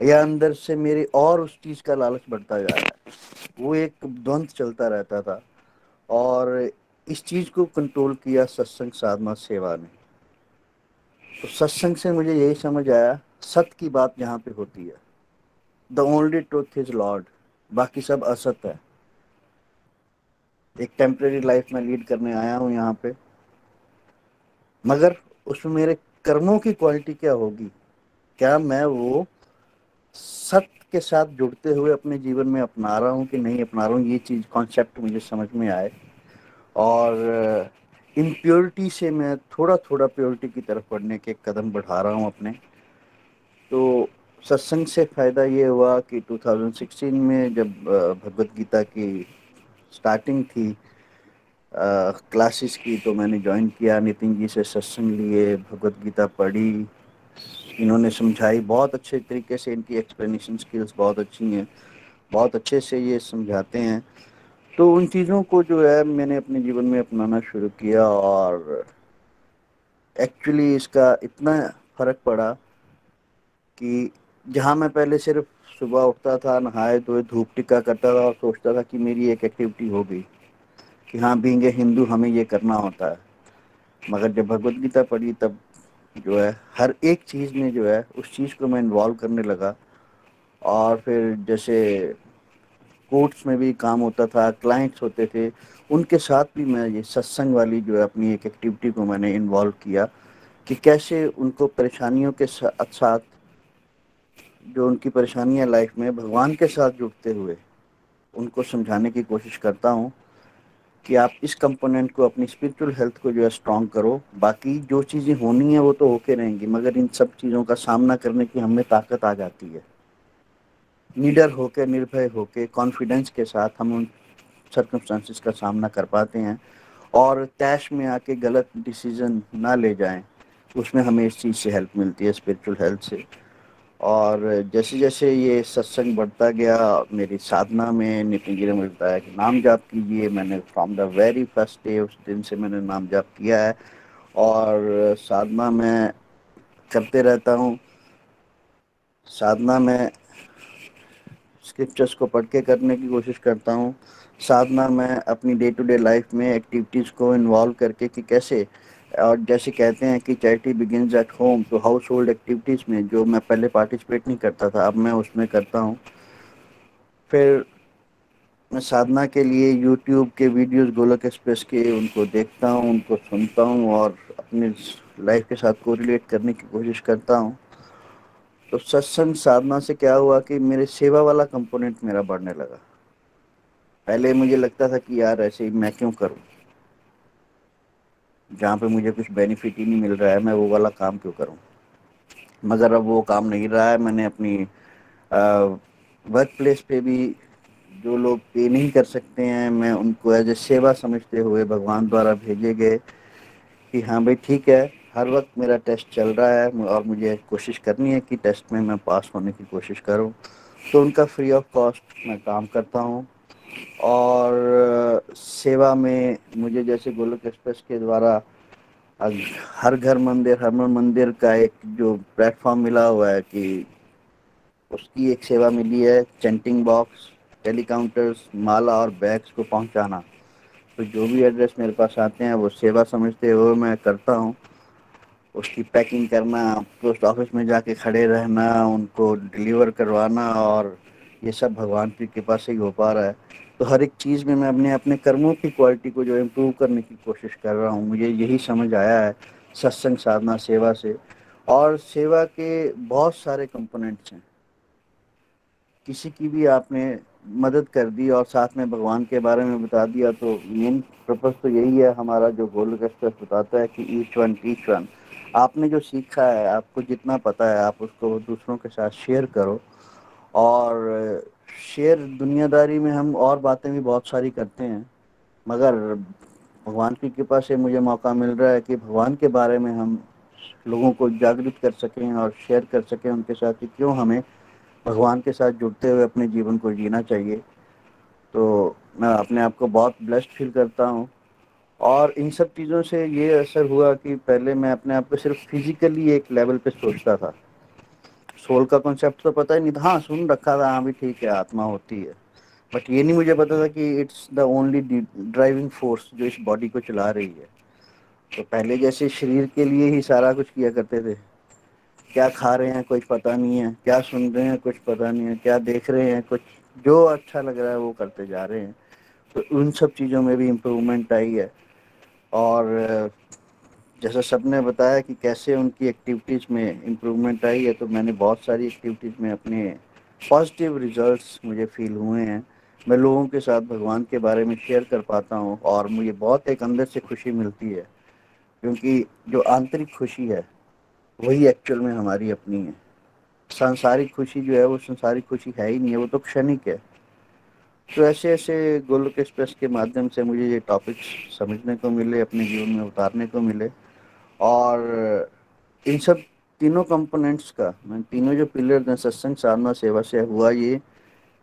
या अंदर से मेरे और उस चीज़ का लालच बढ़ता जा रहा है? वो एक द्वंद चलता रहता था। और इस चीज़ को कंट्रोल किया सत्संग साधना सेवा ने। तो सत्संग से मुझे यही समझ आया सत्य की बात यहाँ पे होती है। The only truth is lord बाकी सब असत है। एक टेम्परेरी लाइफ में लीड करने आया हूँ यहाँ पे। मगर उसमें मेरे कर्मों की क्वालिटी क्या होगी? क्या मैं वो सत्य के साथ जुड़ते हुए अपने जीवन में अपना रहा हूँ कि नहीं अपना रहा हूँ? ये चीज़ कॉन्सेप्ट मुझे समझ में आए। और इम्प्योरिटी से मैं थोड़ा थोड़ा प्योरिटी की तरफ़ बढ़ने के कदम बढ़ा रहा हूँ अपने। तो सत्संग से फ़ायदा ये हुआ कि 2016 में जब भगवत गीता की स्टार्टिंग थी क्लासेस की तो मैंने ज्वाइन किया, नितिन जी से सत्संग लिए, भगवत गीता पढ़ी। इन्होंने समझाई, बहुत अच्छे तरीके से इनकी एक्सप्लेनेशन स्किल्स बहुत अच्छी हैं, बहुत अच्छे से ये समझाते हैं। तो उन चीज़ों को जो है मैंने अपने जीवन में अपनाना शुरू किया और एक्चुअली इसका इतना फ़र्क पड़ा कि जहाँ मैं पहले सिर्फ़ सुबह उठता था, नहाए धोए, धूप टिक्का करता था और सोचता था कि मेरी एक एक्टिविटी हो गई कि हाँ बींगे हिंदू हमें ये करना होता है। मगर जब भगवत गीता पढ़ी तब जो है हर एक चीज़ में जो है उस चीज़ को मैं इन्वॉल्व करने लगा और फिर जैसे कोर्ट्स में भी काम होता था, क्लाइंट्स होते थे। उनके साथ भी मैं ये सत्संग वाली जो है अपनी एक एक्टिविटी को मैंने इन्वॉल्व किया कि कैसे उनको परेशानियों के साथ साथ, जो उनकी परेशानियाँ लाइफ में भगवान के साथ जुड़ते हुए उनको समझाने की कोशिश करता हूँ कि आप इस कंपोनेंट को, अपनी स्पिरिचुअल हेल्थ को जो है स्ट्रॉन्ग करो। बाकी जो चीज़ें होनी है वो तो होके रहेंगी, मगर इन सब चीज़ों का सामना करने की हमें ताकत आ जाती है। निडर होके, निर्भय होके कॉन्फिडेंस के साथ हम उन सर्कमस्टांसिस का सामना कर पाते हैं और तैश में आके गलत डिसीज़न ना ले जाएँ, उसमें हमें इस चीज़ से हेल्प मिलती है स्पिरिचुअल हेल्थ से। और जैसे जैसे ये सत्संग बढ़ता गया, मेरी साधना में नितिन जी ने मुझे बताया कि नाम जाप कीजिए, मैंने from the very first day उस दिन से मैंने नाम जाप किया है। और साधना में करते रहता हूँ। साधना में स्क्रिप्चर्स को पढ़ के करने की कोशिश करता हूँ। साधना में अपनी डे टू डे लाइफ में एक्टिविटीज़ को इन्वॉल्व करके कि कैसे, और जैसे कहते हैं कि चैरिटी बिगिनस एट होम तो हाउस होल्ड एक्टिविटीज़ में जो मैं पहले पार्टिसिपेट नहीं करता था, अब मैं उसमें करता हूँ। फिर मैं साधना के लिए यूट्यूब के वीडियोस गोलक एक्सप्रेस के, उनको देखता हूँ, उनको सुनता हूँ, और अपनी लाइफ के साथ को रिलेट करने की कोशिश करता हूँ। तो सत्संग साधना से क्या हुआ कि मेरे सेवा वाला कंपोनेंट मेरा बढ़ने लगा। पहले मुझे लगता था कि यार ऐसे ही मैं क्यों करूँ? जहाँ पे मुझे कुछ बेनिफिट ही नहीं मिल रहा है, मैं वो वाला काम क्यों करूँ? मगर अब वो काम नहीं रहा है, मैंने अपनी वर्क प्लेस पे भी जो लोग पे नहीं कर सकते हैं, मैं उनको एज ए सेवा समझते हुए भगवान द्वारा भेजे गए कि हाँ भाई ठीक है हर वक्त मेरा टेस्ट चल रहा है और मुझे कोशिश करनी है कि टेस्ट में मैं पास होने की कोशिश करूँ। तो उनका फ्री ऑफ़ कॉस्ट मैं काम करता हूँ। और सेवा में मुझे जैसे गोलक एक्सप्रेस के द्वारा हर घर मंदिर हर मंदिर का एक जो प्लेटफॉर्म मिला हुआ है कि उसकी एक सेवा मिली है चेंटिंग बॉक्स टेलीकाउंटर्स माला और बैग्स को पहुंचाना। तो जो भी एड्रेस मेरे पास आते हैं, वो सेवा समझते हुए मैं करता हूँ। उसकी पैकिंग करना पोस्ट ऑफ़िस में जाके खड़े रहना, उनको डिलीवर करवाना और ये सब भगवान की कृपा से ही हो पा रहा है। तो हर एक चीज़ में मैं अपने अपने कर्मों की क्वालिटी को जो इम्प्रूव करने की कोशिश कर रहा हूँ, मुझे यही समझ आया है सत्संग, साधना, सेवा से। और सेवा के बहुत सारे कंपोनेंट्स हैं। किसी की भी आपने मदद कर दी और साथ में भगवान के बारे में बता दिया तो मेन पर्पज तो यही है, हमारा जो गोल एक्सप्रेस बताता है कि ईच वन टीच वन आपने जो सीखा है, आपको जितना पता है, आप उसको दूसरों के साथ शेयर करो। और शेयर दुनियादारी में हम और बातें भी बहुत सारी करते हैं। मगर भगवान की कृपा से मुझे मौका मिल रहा है कि भगवान के बारे में हम लोगों को जागृत कर सकें और शेयर कर सकें उनके साथ कि क्यों हमें भगवान के साथ जुड़ते हुए अपने जीवन को जीना चाहिए। तो मैं अपने आप को बहुत ब्लेस्ड फील करता हूँ। और इन सब चीज़ों से ये असर हुआ कि पहले मैं अपने आप को सिर्फ़ फिजिकली एक लेवल पे सोचता था। सोल का कॉन्सेप्ट तो पता ही नहीं था। हाँ सुन रखा था हाँ भी ठीक है, आत्मा होती है। बट ये नहीं मुझे पता था कि it's the only driving force जो इस बॉडी को चला रही है। तो पहले जैसे शरीर के लिए ही सारा कुछ किया करते थे। क्या खा रहे हैं, कुछ पता नहीं है। क्या सुन रहे हैं, कुछ पता नहीं है। क्या देख रहे हैं, कुछ जो अच्छा लग रहा है वो करते जा रहे हैं। तो उन सब चीज़ों में भी इम्प्रूवमेंट आई है। और जैसा सबने बताया कि कैसे उनकी एक्टिविटीज़ में इम्प्रूवमेंट आई है तो मैंने बहुत सारी एक्टिविटीज़ में अपने पॉजिटिव रिजल्ट्स मुझे फील हुए हैं। मैं लोगों के साथ भगवान के बारे में शेयर कर पाता हूँ और मुझे बहुत एक अंदर से खुशी मिलती है। क्योंकि जो आंतरिक खुशी है, वही एक्चुअल में हमारी अपनी है। सांसारिक खुशी जो है, वो संसारिक खुशी है ही नहीं है, वो तो क्षणिक है। तो ऐसे ऐसे गोलक एक्सप्रेस के माध्यम से मुझे ये टॉपिक्स समझने को मिले, अपने जीवन में उतारने को मिले। और इन सब तीनों कंपोनेंट्स का, मैं तीनों जो पिलर हैं, सत्संग, साधना, सेवा से हुआ ये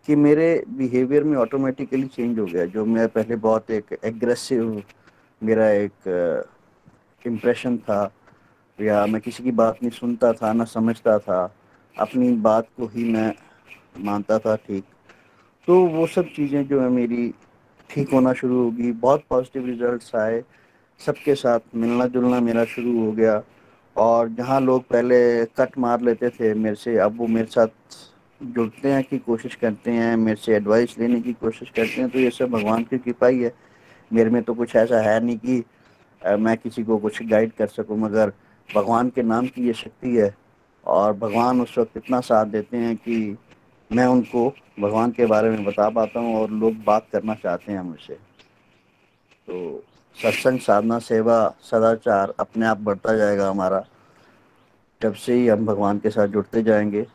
कि मेरे बिहेवियर में ऑटोमेटिकली चेंज हो गया। जो मैं पहले बहुत एक एग्रेसिव मेरा एक इम्प्रेशन था, या मैं किसी की बात नहीं सुनता था, ना समझता था, अपनी बात को ही मैं मानता था ठीक। तो वो सब चीज़ें जो है मेरी ठीक होना शुरू होगी। बहुत पॉजिटिव रिजल्ट्स आए। सबके साथ मिलना जुलना मेरा शुरू हो गया। और जहाँ लोग पहले कट मार लेते थे मेरे से, अब वो मेरे साथ जुड़ते हैं की कोशिश करते हैं, मेरे से एडवाइस लेने की कोशिश करते हैं। तो ये सब भगवान की कृपा ही है। मेरे में तो कुछ ऐसा है नहीं कि मैं किसी को कुछ गाइड कर सकूँ, मगर भगवान के नाम की ये शक्ति है। और भगवान उस वक्त इतना साथ देते हैं कि मैं उनको भगवान के बारे में बता पाता हूँ और लोग बात करना चाहते हैं मुझसे। तो सत्संग, साधना, सेवा, सदाचार अपने आप बढ़ता जाएगा हमारा। जब से ही हम भगवान के साथ जुड़ते जाएँगे।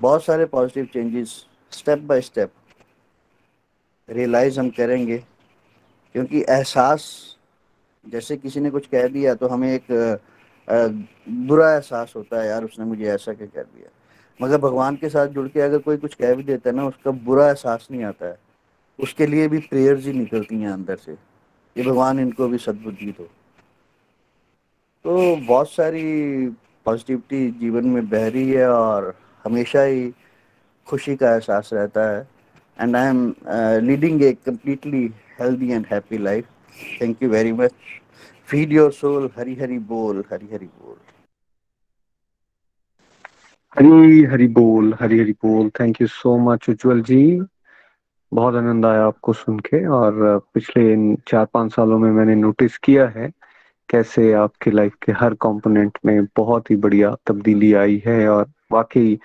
बहुत सारे positive changes step by step realize हम करेंगे। क्योंकि एहसास, जैसे किसी ने कुछ कह दिया तो हमें एक बुरा एहसास होता है, यार उसने मुझे ऐसा क्या कह दिया? मगर भगवान के साथ जुड़ के अगर कोई कुछ कह भी देता है ना, उसका बुरा एहसास नहीं आता है। उसके लिए भी प्रेयर्स ही निकलती हैं अंदर से ये भगवान इनको भी सद्बुद्धि दो। तो बहुत सारी पॉजिटिविटी जीवन में बह रही है और हमेशा ही खुशी का एहसास रहता है। And I am leading a completely healthy and happy life thank you very much feed your soul Hari Hari बोल हरी हरी बोल हरी हरी बोल, हरी हरी बोल। Thank you so much Ujjwal ji. बहुत आनंद आया आपको सुन के और पिछले चार पाँच सालों में मैंने नोटिस किया है कैसे आपके लाइफ के हर कंपोनेंट में बहुत ही बढ़िया तब्दीली आई है और वाकई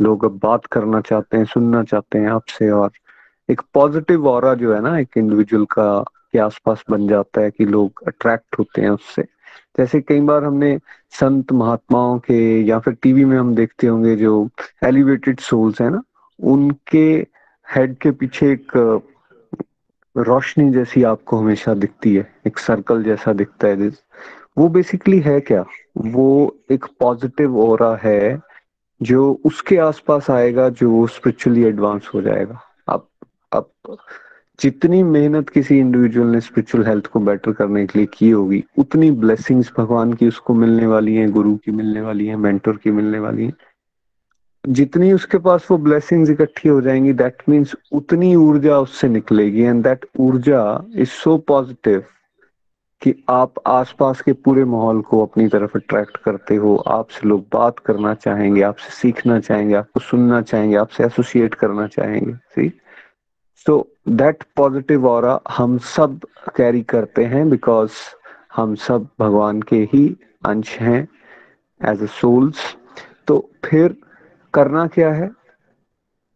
लोग अब बात करना चाहते हैं, सुनना चाहते हैं आपसे और एक पॉजिटिव और जो है ना, एक इंडिविजुअल का के आसपास बन जाता है कि लोग अट्रैक्ट होते हैं उससे। जैसे कई बार हमने संत महात्माओं के या फिर टीवी में हम देखते होंगे जो एलिवेटेड सोल्स है ना, उनके हेड के पीछे एक रोशनी जैसी आपको हमेशा दिखती है, एक सर्कल जैसा दिखता है वो बेसिकली है क्या? वो एक पॉजिटिव ओरा है जो उसके आसपास आएगा, जो स्पिरिचुअली एडवांस हो जाएगा। अब अब जितनी मेहनत किसी इंडिविजुअल ने स्पिरिचुअल हेल्थ को बेटर करने के लिए की होगी, उतनी ब्लेसिंग्स भगवान की उसको मिलने वाली हैं, गुरु की मिलने वाली हैं मेंटर की मिलने वाली हैं। जितनी उसके पास वो ब्लेसिंग्स इकट्ठी हो जाएँगी दैट मीन्स उतनी ऊर्जा उससे निकलेगी। एंड दैट ऊर्जा इज़ सो पॉजिटिव कि आप आसपास के पूरे माहौल को अपनी तरफ़ अट्रैक्ट करते हो। आपसे लोग बात करना चाहेंगे, आपसे सीखना चाहेंगे, आपको सुनना चाहेंगे, आपसे एसोसिएट करना चाहेंगे। सी सो दैट पॉजिटिव और हम सब कैरी करते हैं बिकॉज़ हम सब भगवान के ही अंश हैं एज ए सोल्स तो फिर करना क्या है?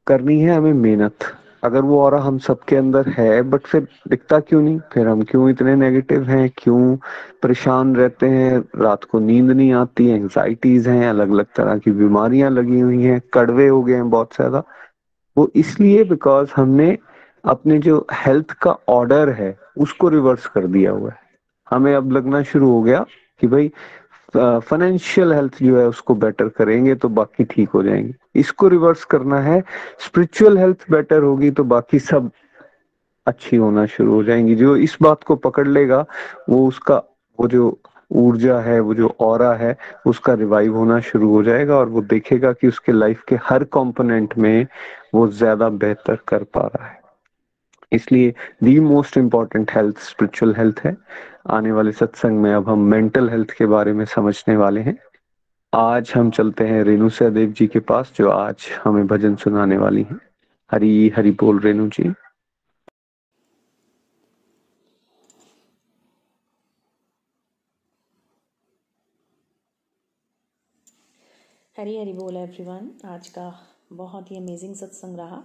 करनी है हमें मेहनत। अगर वो और हम सबके अंदर है बट फिर दिखता क्यों नहीं? फिर हम क्यों इतने नेगेटिव हैं? क्यों परेशान रहते हैं? रात को नींद नहीं आती एंजाइटीज हैं अलग अलग तरह की बीमारियाँ लगी हुई हैं, कड़वे हो गए हैं बहुत ज़्यादा। वो इसलिए बिकॉज़ हमने अपने जो हेल्थ का ऑर्डर है, उसको रिवर्स कर दिया हुआ है। हमें अब लगना शुरू हो गया कि भाई फाइनेंशियल हेल्थ जो है, उसको बेटर करेंगे तो बाकी ठीक हो जाएँगे। इसको रिवर्स करना है स्पिरिचुअल हेल्थ बेटर होगी तो बाकी सब अच्छी होना शुरू हो जाएँगी। जो इस बात को पकड़ लेगा, वो उसका, वो जो ऊर्जा है, वो जो और है, उसका रिवाइव होना शुरू हो जाएगा और वो देखेगा कि उसके लाइफ के हर कंपोनेंट में वो ज़्यादा बेहतर कर पा रहा है। इसलिए the most important health spiritual health है। आने वाले सत्संग में अब हम मेंटल हेल्थ के बारे में समझने वाले हैं। आज हम चलते हैं रेणु सहदेव जी के पास, जो आज हमें भजन सुनाने वाली हैं। हरी हरी बोल रेणु जी। हरी हरी बोल एवरीवन आज का बहुत ही अमेजिंग सत्संग रहा।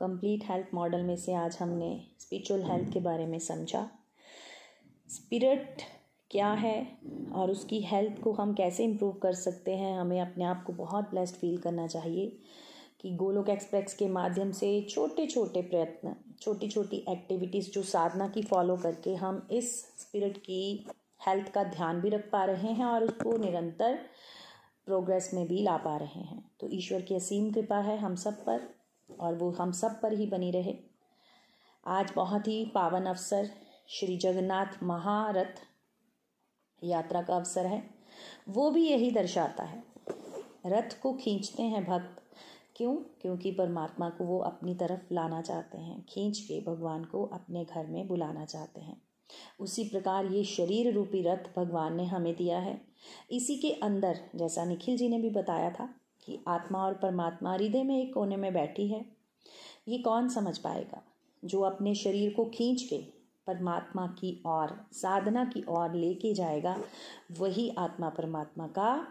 कंप्लीट हेल्थ मॉडल में से आज हमने स्पिरिचुअल हेल्थ के बारे में समझा। स्पिरिट क्या है और उसकी हेल्थ को हम कैसे इम्प्रूव कर सकते हैं, हमें अपने आप को बहुत ब्लेस्ड फील करना चाहिए कि गोलोक एक्सप्रेस के माध्यम से छोटे छोटे प्रयत्न छोटी छोटी एक्टिविटीज़ जो साधना की फॉलो करके हम इस स्पिरिट की हेल्थ का ध्यान भी रख पा रहे हैं और उसको निरंतर प्रोग्रेस में भी ला पा रहे हैं। तो ईश्वर की असीम कृपा है हम सब पर। और वो हम सब पर ही बनी रहे। आज बहुत ही पावन अवसर, श्री जगन्नाथ महारथ यात्रा का अवसर है। वो भी यही दर्शाता है। रथ को खींचते हैं भक्त। क्यों? क्योंकि परमात्मा को वो अपनी तरफ़ लाना चाहते हैं। खींच के भगवान को अपने घर में बुलाना चाहते हैं। उसी प्रकार ये शरीर रूपी रथ भगवान ने हमें दिया है। इसी के अंदर, जैसा निखिल जी ने भी बताया था कि आत्मा और परमात्मा हृदय में एक कोने में बैठी है, ये कौन समझ पाएगा? जो अपने शरीर को खींच के परमात्मा की ओर, साधना की ओर लेके जाएगा, वही आत्मा परमात्मा का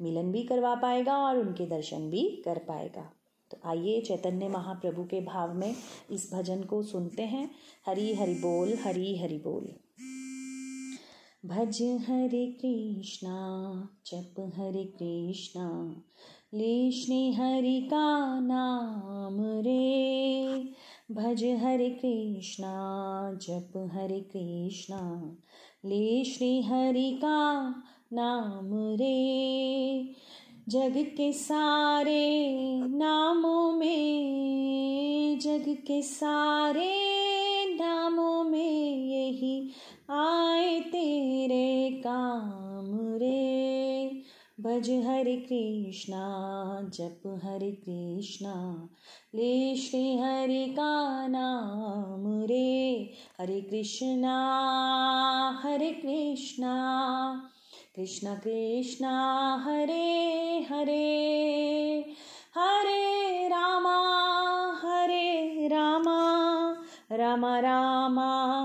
मिलन भी करवा पाएगा और उनके दर्शन भी कर पाएगा। तो आइए चैतन्य महाप्रभु के भाव में इस भजन को सुनते हैं। हरी हरि बोल, हरी हरि बोल। भज हरे कृष्णा, जप हरे कृष्णा ले हरि का नाम रे। भज हरे कृष्णा, जप हरे कृष्णा, ले श्री हरि का नाम रे। जग के सारे नामों में, जग के सारे नामों में यही आए तेरे काम रे। भज हरे कृष्णा, जप हरे कृष्णा। ले श्री हरि का नाम रे। हरे कृष्णा हरे कृष्णा। कृष्ण कृष्ण, हरे हरे। हरे रामा हरे रामा। राम राम,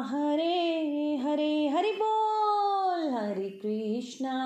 हरे हरे। हरि बोल, हरे कृष्णा।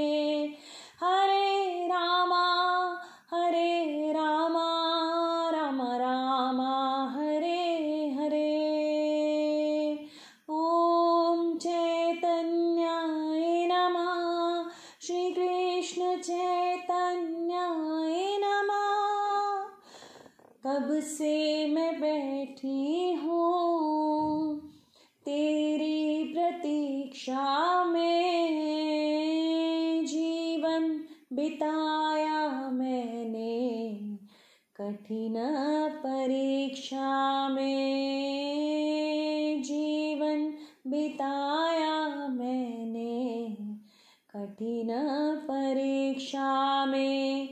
हूँ तेरी प्रतीक्षा में जीवन बिताया मैंने, कठिन परीक्षा में जीवन बिताया मैंने, कठिन परीक्षा में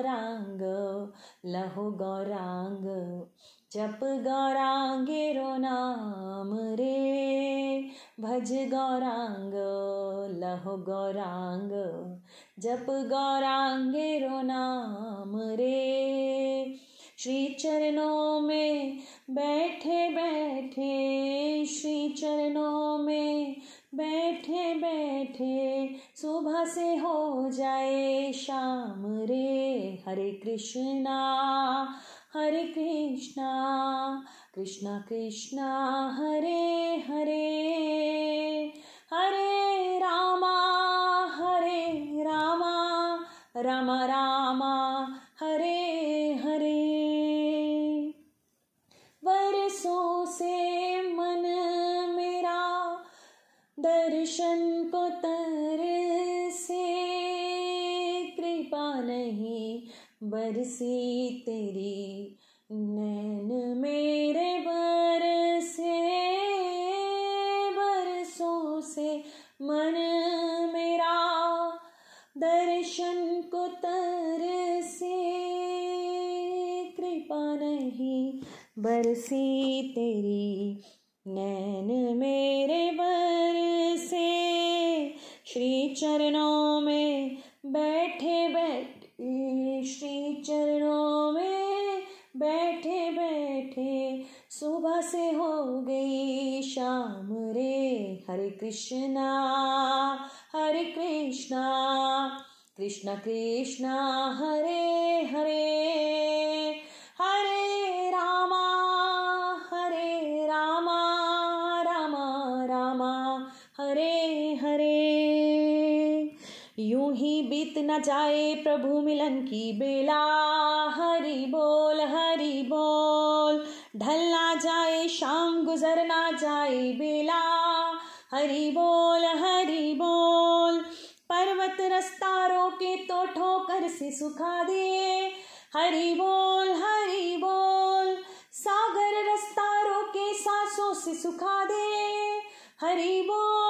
गौरांग, लहो गौरांग, जप गौरांगेरो नाम रे। भज गौरांग, लहो गौरांग, जप गौरांगेरो नाम रे। श्री चरणों में बैठे बैठे श्री चरणों में बैठे बैठे सुबह से हो जाए शाम रे। हरे कृष्णा हरे कृष्णा कृष्णा कृष्णा, हरे हरे। हरे रामा हरे रामा रामा रामा बरसी तेरी नैन मेरे बरसे, बरसों से मन मेरा दर्शन को तर से। कृपा नहीं बरसी तेरी नैन मेरे बरसे। श्री चरणों में बैठे बैठे श्री चरणों में बैठे बैठे सुबह से हो गई शाम रे। हरे कृष्णा हरे कृष्णा कृष्णा कृष्णा, हरे हरे। न जाए प्रभु मिलन की बेला। हरि बोल हरि बोल। ढल ना जाए, शाम गुजर ना जाए बेला। हरि बोल हरि बोल। पर्वत रास्ता रोके तो ठोकर से सुखा दे। हरि बोल हरि बोल। सागर रास्ता रोके सांसों से सुखा दे। हरि बोल।